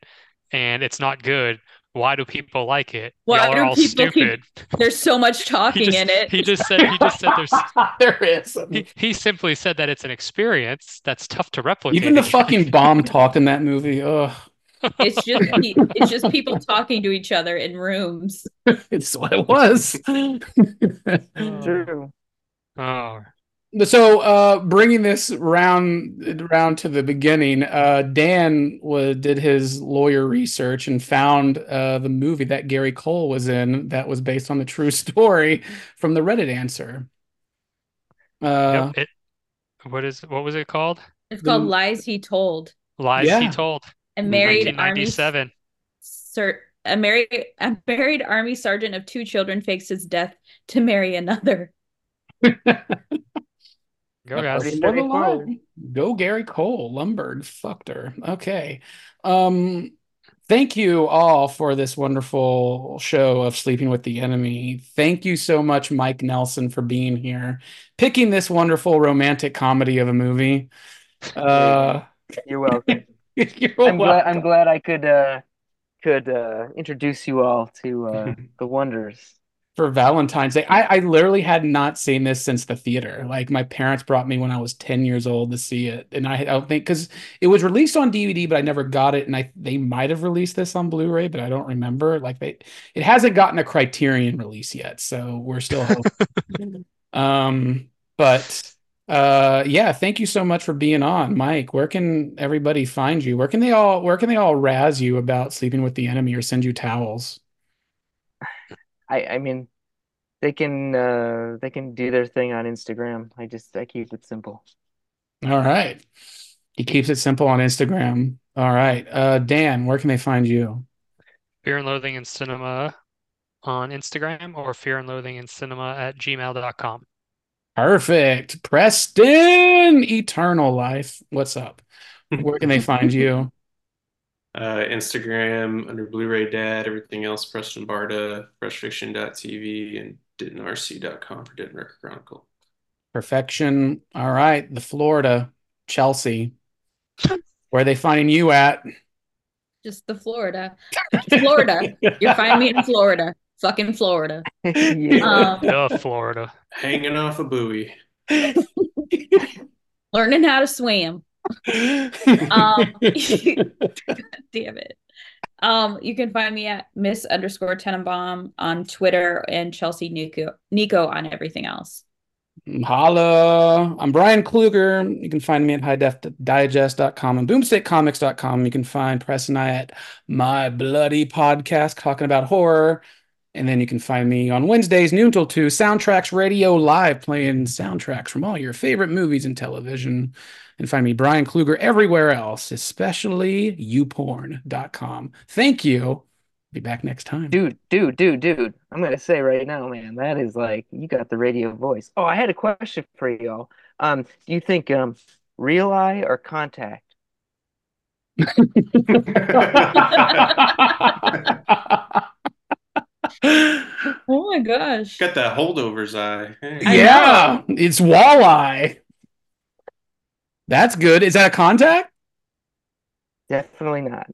and it's not good. Why do people like it? Why Y'all are do all people keep- stupid. There's so much talking just, in it. he just said he just said there's there is. he, he simply said that it's an experience that's tough to replicate. Even the fucking bomb talked in that movie. Ugh. It's just it's just people talking to each other in rooms. It's what it was. Oh. True. Oh, So, uh, bringing this round round to the beginning, uh, Dan was did his lawyer research and found uh, the movie that Gary Cole was in that was based on the true story from the Reddit answer. Uh, yep. It, what is what was it called? It's called The- Lies He Told. Lies Yeah. He Told. A married army 1997. sir a married a married army sergeant of two children fakes his death to marry another. Go guys. Pretty More the straightforward. line. Go Gary Cole. Lumbergh fucked her. Okay. Um, thank you all for this wonderful show of Sleeping with the Enemy. Thank you so much, Mike Nelson, for being here, picking this wonderful romantic comedy of a movie. Uh, You're welcome. you're I'm glad I'm glad I could uh could uh introduce you all to uh the wonders for Valentine's Day. I, I literally had not seen this since the theater. Like my parents brought me when I was 10 years old to see it. And I, I don't think because it was released on DVD, but I never got it. And I they might have released this on Blu-ray, but I don't remember. Like they it hasn't gotten a criterion release yet. So we're still hoping. um, but uh yeah, thank you so much for being on. Mike, where can everybody find you? Where can they all where can they all razz you about sleeping with the enemy or send you towels? I I mean, they can uh they can do their thing on Instagram. I just I keep it simple. All right. He keeps it simple on Instagram. All right. Uh Dan, where can they find you? Fear and Loathing in Cinema on Instagram or Fear and Loathing in Cinema at gmail.com. Perfect. Preston, Eternal Life. What's up? Where can they find you? Uh, Instagram under Blu-ray Dad, everything else Preston Barta, freshfiction.tv, and dentonrc.com for Denton Record Chronicle. Perfection. All right. The Florida, Chelsea. Where are they finding you at? Just the Florida. Florida. You're finding me in Florida. Fucking Florida. Yeah. Um, Duh, Florida. Hanging off a buoy. learning how to swim. Um, Damn it. Um, you can find me at Miss underscore Tenenbaum on Twitter and Chelsea Nico Nico on everything else. Holla. I'm Bryan Kluger. You can find me at highdefdigest.com and boomstickcomics.com. You can find Press and I at My Bloody Podcast talking about horror. And then you can find me on Wednesdays, noon till 2, Soundtracks Radio Live, playing soundtracks from all your favorite movies and television. And find me, Bryan Kluger, everywhere else, especially youporn.com. Thank you. Be back next time. Dude, dude, dude, dude. I'm gonna say right now, man, that is like you got the radio voice. Oh, I had a question for y'all. Um, do you think um real eye or contact? Oh my gosh. Got that holdovers eye. Hey. Yeah, it's walleye. That's good. Is that a contact? Definitely not.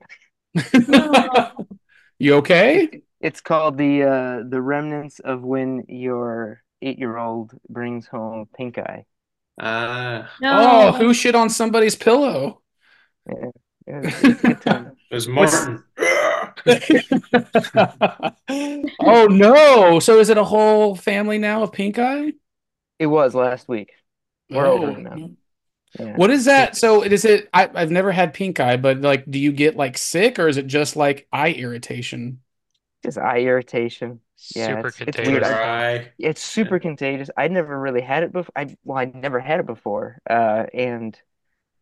You okay? It's called the uh the remnants of when your eight-year-old brings home pink eye. Ah, Oh, who shit on somebody's pillow? It was, it was a good time. it was Martin. oh no! So is it a whole family now of pink eye? It was last week. We're Oh. over now. Yeah. What is that? So is it? I, I've never had pink eye, but like, do you get like sick, or is it just like eye irritation? Just eye irritation. Yeah, Super it's- it's contagious. weird. I- It's super contagious. I'd never really had it before. I well, I never had it before. Uh, and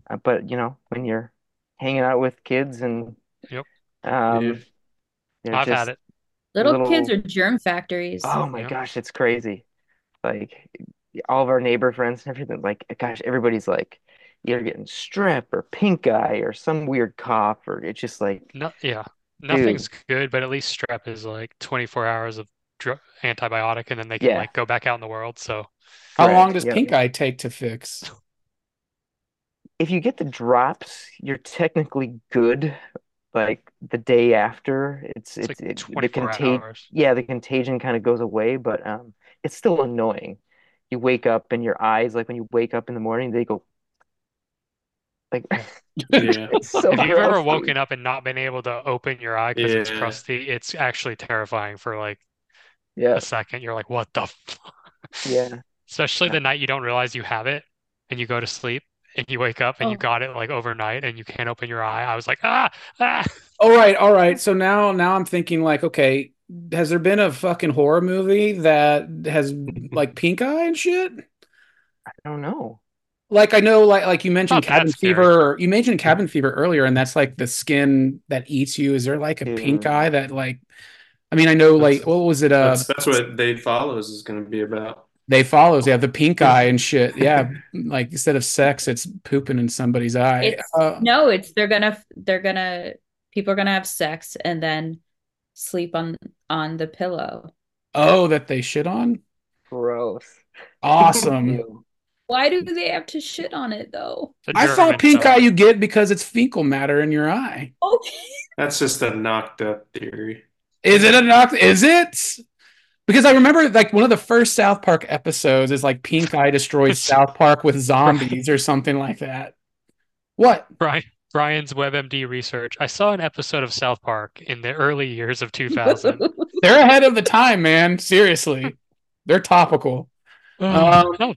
uh, but you know, when you're hanging out with kids and Yep. um, I've had it. Little, little- kids are germ factories. oh my Yeah. gosh, it's crazy. Like all of our neighbor friends and everything. Like gosh, everybody's like either getting strep or pink eye or some weird cough or it's just like No, yeah, nothing's good, but at least strep is like 24 hours of dr antibiotic, and then they can Yeah. like go back out in the world. So How Correct, long does yep. pink eye take to fix? if you get the drops, you're technically good. Like the day after, it's it's it's like it, the 24 contagion. hours. yeah, the contagion kind of goes away, but um, it's still annoying. You wake up and your eyes, like when you wake up in the morning, they go like Yeah. so If you've ever gross, dude. woken up and not been able to open your eye because it's crusty, it's actually terrifying for like Yeah, a second. You're like, what the fuck? yeah, Especially the night you don't realize you have it and you go to sleep and you wake up and you Oh. got it like overnight and you can't open your eye. I was like, ah, ah. All right, all right. So now, now I'm thinking like, okay, has there been a fucking horror movie that has like pink eye and shit? I don't know. Like I know, like like you mentioned Not cabin fever. You mentioned cabin fever earlier, and that's like the skin that eats you. Is there like a pink eye that like? I mean, I know like what was it? Uh, That's, that's what They Follows is going to be about. they follows. Yeah, the pink eye and shit. Yeah, like instead of sex, it's pooping in somebody's eye. It's- Uh, No, it's they're gonna they're gonna people are gonna have sex and then sleep on on the pillow. oh, that they shit on. Gross. Awesome. Why do they have to shit on it though? I thought pink eye you get because it's fecal matter in your eye. Okay. That's just a knocked up theory. Is it a knock? Is it? Because I remember like one of the first South Park episodes is like Pink Eye destroys South Park with zombies or something like that. What? Brian, Brian's WebMD research. I saw an episode of South Park in the early years of 2000. They're ahead of the time, man. Seriously. They're topical. Um, no,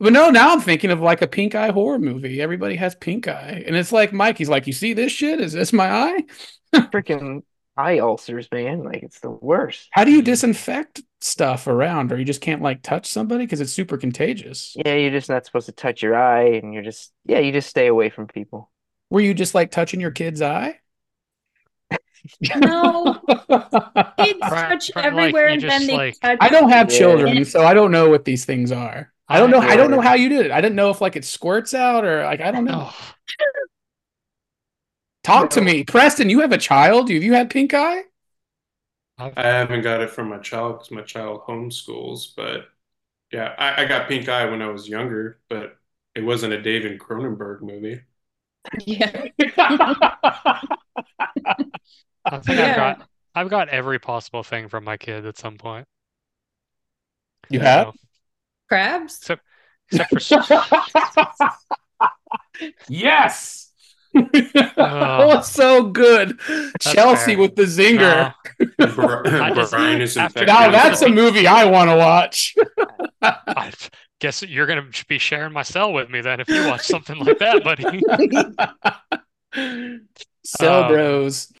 But no, now I'm thinking of like a pink eye horror movie. Everybody has pink eye. And it's like Mike, he's like, You see this shit? Is this my eye? Freaking eye ulcers, man. Like it's the worst. How do you disinfect stuff around? Or you just can't like touch somebody because it's super contagious? Yeah, you're just not supposed to touch your eye, and you're just yeah, you just stay away from people. Were you just like touching your kid's eye? No. Kids Right, touch right, everywhere you and then they like- touch. I don't have Yeah. children, so I don't know what these things are. I don't know. I don't know how you did it. I didn't know if like it squirts out or like I don't know. Talk to me, Preston. You have a child. Have you had pink eye? I've- I haven't got it from my child because my child homeschools, but yeah, I, I got pink eye when I was younger, but it wasn't a David Cronenberg movie. Yeah. I think Yeah. I've got I've got every possible thing from my kid at some point. you have. So, Crabs? except except for yes. oh, so good. Chelsea fair. with the zinger. No, Bri- just- Brian is after- infected. Now that's a movie I want to watch. I guess you're gonna be sharing my cell with me then if you watch something like that, buddy. Cell Um, Bros.